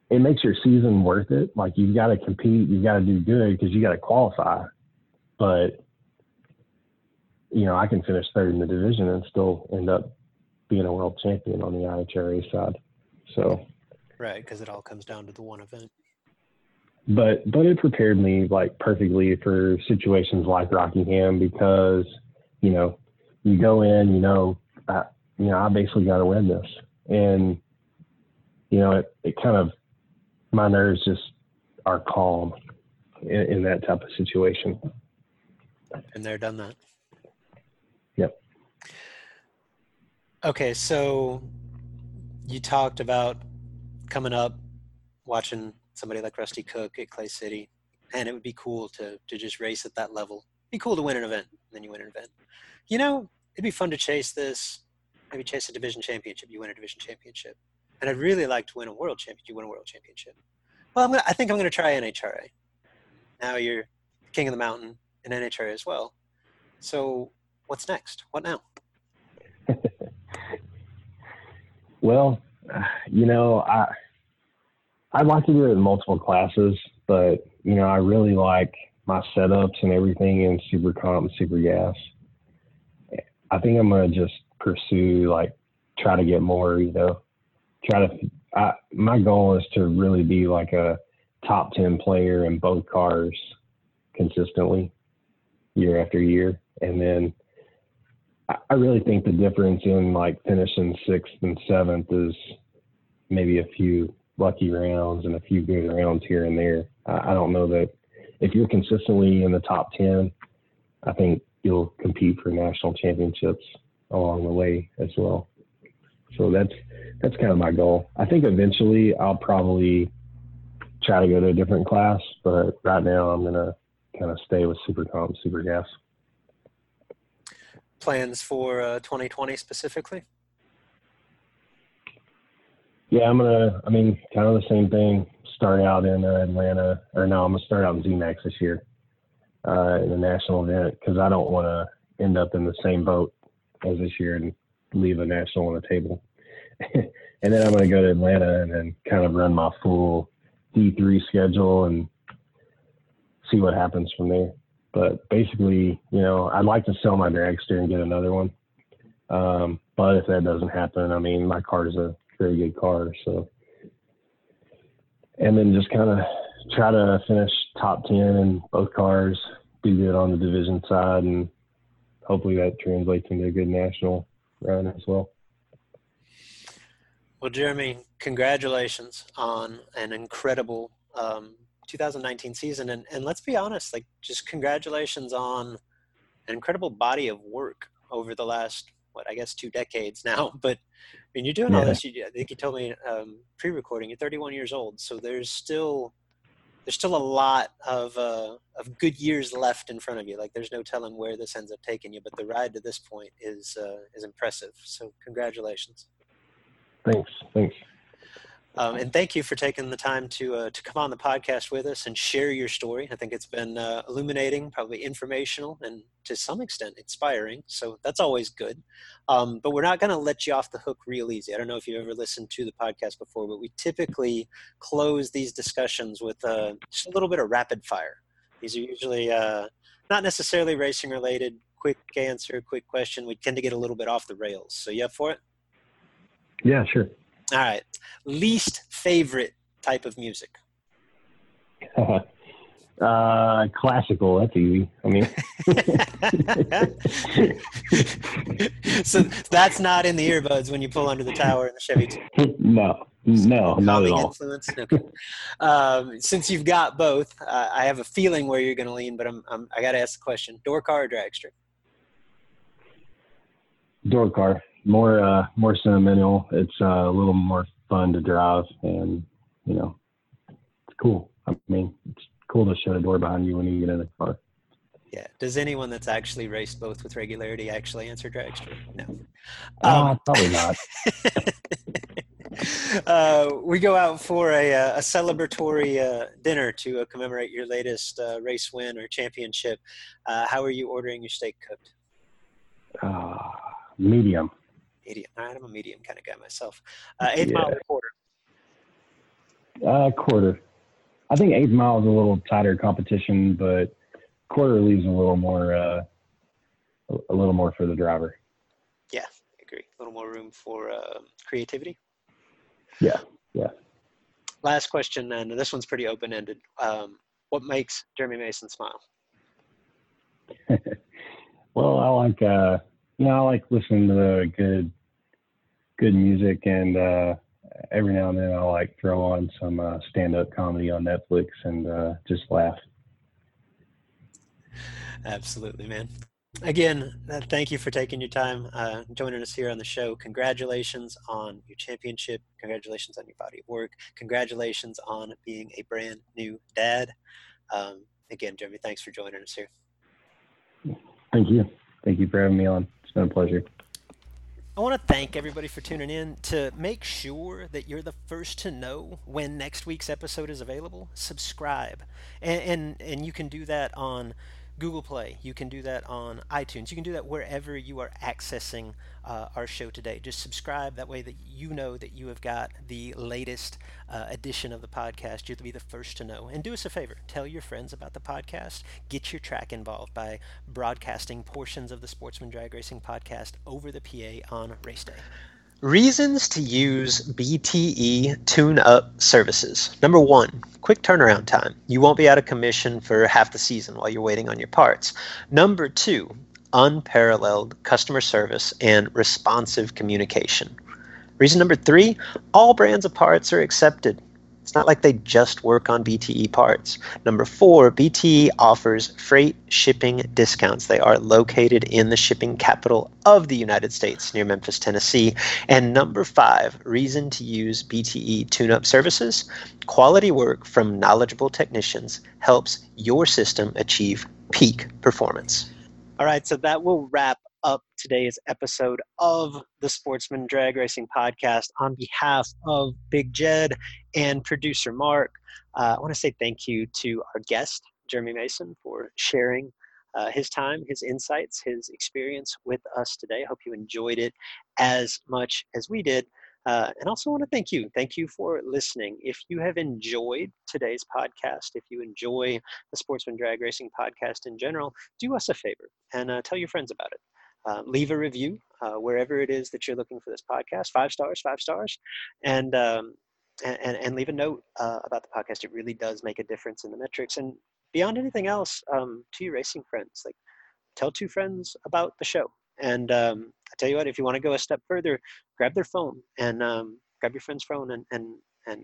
it makes your season worth it. Like you've got to compete, you've got to do good because you got to qualify. But you know, I can finish third in the division and still end up being a world champion on the IHRA side. So, right, because it all comes down to the one event but but it prepared me like perfectly for situations like Rockingham because you know you go in you know I, you know I basically got to win this and you know it, it kind of my nerves just are calm in, in that type of situation. And they're done that. Yep. Okay, so you talked about coming up, watching somebody like Rusty Cook at Clay City, and it would be cool to to just race at that level. Be cool to win an event, and then you win an event. You know, it'd be fun to chase this. Maybe chase a division championship. You win a division championship, and I'd really like to win a world championship. You win a world championship. Well, I'm gonna, I think I'm going to try NHRA. Now you're king of the mountain in NHRA as well. So what's next? What now? well, you know, I I'd like to do it in multiple classes, but you know, I really like my setups and everything in super comp and super gas. I think I'm gonna just pursue like try to get more, you know, try to I, my goal is to really be like a top 10 player in both cars consistently year after year. And then I really think the difference in like finishing sixth and seventh is maybe a few lucky rounds and a few good rounds here and there. I, don't know that if you're consistently in the top 10, I think you'll compete for national championships along the way as well. So that's that's kind of my goal. I think eventually I'll probably try to go to a different class, but right now I'm gonna kind of stay with super comp, super gas. Plans for uh, 2020 specifically? Yeah, I'm gonna. I mean, kind of the same thing. Start out in uh, Atlanta, or no, I'm gonna start out in ZMAX this year uh, in the national event because I don't want to end up in the same boat as this year and leave a national on the table. and then I'm to go to Atlanta and then kind of run my full D3 schedule and see what happens from there. But basically, you know, I'd like to sell my dragster and get another one. Um, but if that doesn't happen, I mean, my car is a very good car. So, and then just kind of try to finish top 10 in both cars, do good on the division side, and hopefully that translates into a good national run as well. Well, Jeremy, congratulations on an incredible um, 2019 season, and and let's be honest, like just congratulations on an incredible body of work over the last what I guess two decades now. But mean, you're doing yeah. all this. You, I think you told me um, pre-recording. You're 31 years old, so there's still there's still a lot of uh, of good years left in front of you. Like there's no telling where this ends up taking you, but the ride to this point is uh, is impressive. So congratulations. Thanks. Thanks. Um, and thank you for taking the time to uh, to come on the podcast with us and share your story. I think it's been uh, illuminating, probably informational, and to some extent inspiring. So that's always good. Um, but we're not going to let you off the hook real easy. I don't know if you've ever listened to the podcast before, but we typically close these discussions with uh, just a little bit of rapid fire. These are usually uh, not necessarily racing related. Quick answer, quick question. We tend to get a little bit off the rails. So you up for it? Yeah, sure. All right. Least favorite type of music? uh, classical. That's easy. I mean, so that's not in the earbuds when you pull under the tower in the Chevy. no, no, not at all. Influence? Okay. Um, since you've got both, uh, I have a feeling where you're going to lean, but I'm, I'm I got to ask the question: door car or dragster? Door car more uh, more sentimental. It's uh, a little more fun to drive, and you know, it's cool. I mean, it's cool to shut a door behind you when you get in the car. Yeah. Does anyone that's actually raced both with regularity actually answer dragster? No. Uh, um, probably not. uh, we go out for a, uh, a celebratory uh, dinner to uh, commemorate your latest uh, race win or championship. how are you ordering your steak cooked? medium right, I'm a medium kind of guy myself. Uh, eighth yeah. mile or quarter? Uh, quarter. I think eighth mile is a little tighter competition, but quarter leaves a little more, uh, a little more for the driver. Yeah, I agree. A little more room for uh, creativity. Yeah, yeah. Last question, and this one's pretty open-ended. Um, what makes Jeremy Mason smile? well, I like, uh, you know, I like listening to good good music, and uh, every now and then I like throw on some uh, stand up comedy on Netflix and uh, just laugh. Absolutely, man. Again, uh, thank you for taking your time uh, joining us here on the show. Congratulations on your championship. Congratulations on your body of work. Congratulations on being a brand new dad. Um, again, Jeremy, thanks for joining us here. Thank you. Thank you for having me on. It's been a pleasure. I want to thank everybody for tuning in. To make sure that you're the first to know when next week's episode is available, subscribe. And, and, and you can do that on Google Play. You can do that on iTunes. You can do that wherever you are accessing uh, our show today. Just subscribe. That way, that you know that you have got the latest uh, edition of the podcast. You'll be the first to know. And do us a favor: tell your friends about the podcast. Get your track involved by broadcasting portions of the Sportsman Drag Racing podcast over the PA on race day. Reasons to use BTE tune up services. Number one, quick turnaround time. You won't be out of commission for half the season while you're waiting on your parts. Number two, unparalleled customer service and responsive communication. Reason number three, all brands of parts are accepted. It's not like they just work on BTE parts. Number four, BTE offers freight shipping discounts. They are located in the shipping capital of the United States near Memphis, Tennessee. And number five, reason to use BTE tune up services quality work from knowledgeable technicians helps your system achieve peak performance. All right, so that will wrap up today's episode of the Sportsman Drag Racing Podcast on behalf of Big Jed and producer Mark. Uh, I want to say thank you to our guest, Jeremy Mason, for sharing uh, his time, his insights, his experience with us today. I hope you enjoyed it as much as we did. Uh, and also want to thank you. Thank you for listening. If you have enjoyed today's podcast, if you enjoy the Sportsman Drag Racing podcast in general, do us a favor and uh, tell your friends about it. Uh, leave a review uh, wherever it is that you're looking for this podcast. Five stars, five stars, and um, and, and leave a note uh, about the podcast. It really does make a difference in the metrics. And beyond anything else, um, to your racing friends, like tell two friends about the show. And um, I tell you what, if you want to go a step further, grab their phone and um, grab your friend's phone and and and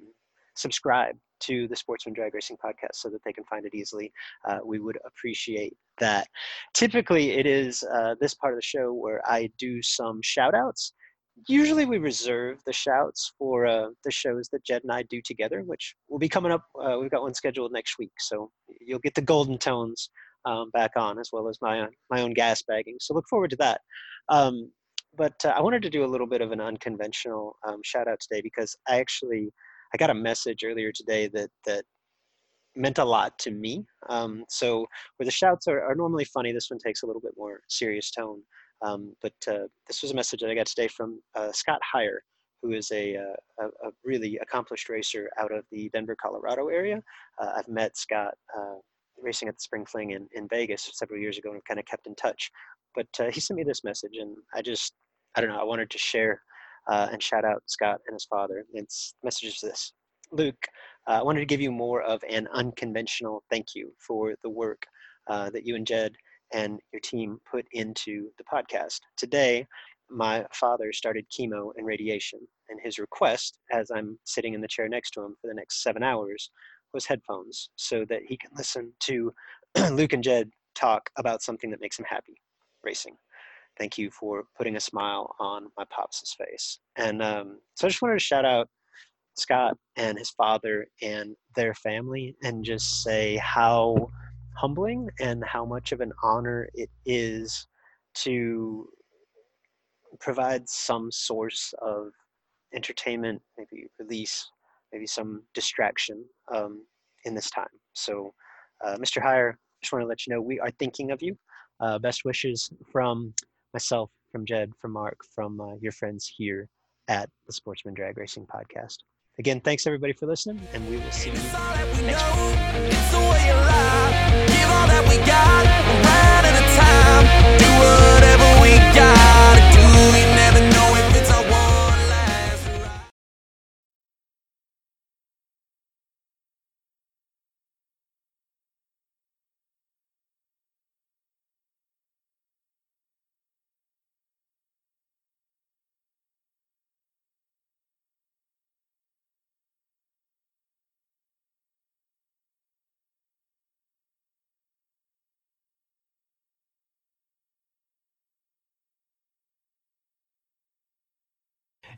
subscribe to the Sportsman Drag Racing podcast so that they can find it easily. Uh, we would appreciate that. Typically, it is uh, this part of the show where I do some shout outs. Usually, we reserve the shouts for uh, the shows that Jed and I do together, which will be coming up. Uh, we've got one scheduled next week, so you'll get the golden tones um, back on as well as my own, my own gas bagging. So look forward to that. Um, but uh, I wanted to do a little bit of an unconventional um, shout out today because I actually I got a message earlier today that that meant a lot to me. Um, so where the shouts are, are, normally funny, this one takes a little bit more serious tone. Um, but uh, this was a message that I got today from uh, Scott Heyer, who is a, uh, a, a, really accomplished racer out of the Denver, Colorado area. Uh, I've met Scott uh, racing at the Spring Fling in, in Vegas several years ago and have kind of kept in touch. But he sent me this message, and I just, I don't know, I wanted to share and shout out Scott and his father. It's messages this. Luke, uh, I wanted to give you more of an unconventional thank you for the work uh, that you and Jed and your team put into the podcast. Today, my father started chemo and radiation, and his request, as I'm sitting in the chair next to him for the next seven hours, was headphones so that he can listen to Luke and Jed talk about something that makes him happy racing thank you for putting a smile on my pops' face. And um, so I just wanted to shout out Scott and his father and their family and just say how humbling and how much of an honor it is to provide some source of entertainment, maybe release, maybe some distraction um, in this time. So, uh, Mr. Heyer, just want to let you know we are thinking of you. Uh, best wishes from myself, from Jed, from Mark, from uh, your friends here at the Sportsman Drag Racing Podcast. Again, thanks everybody for listening, and we will see you next week.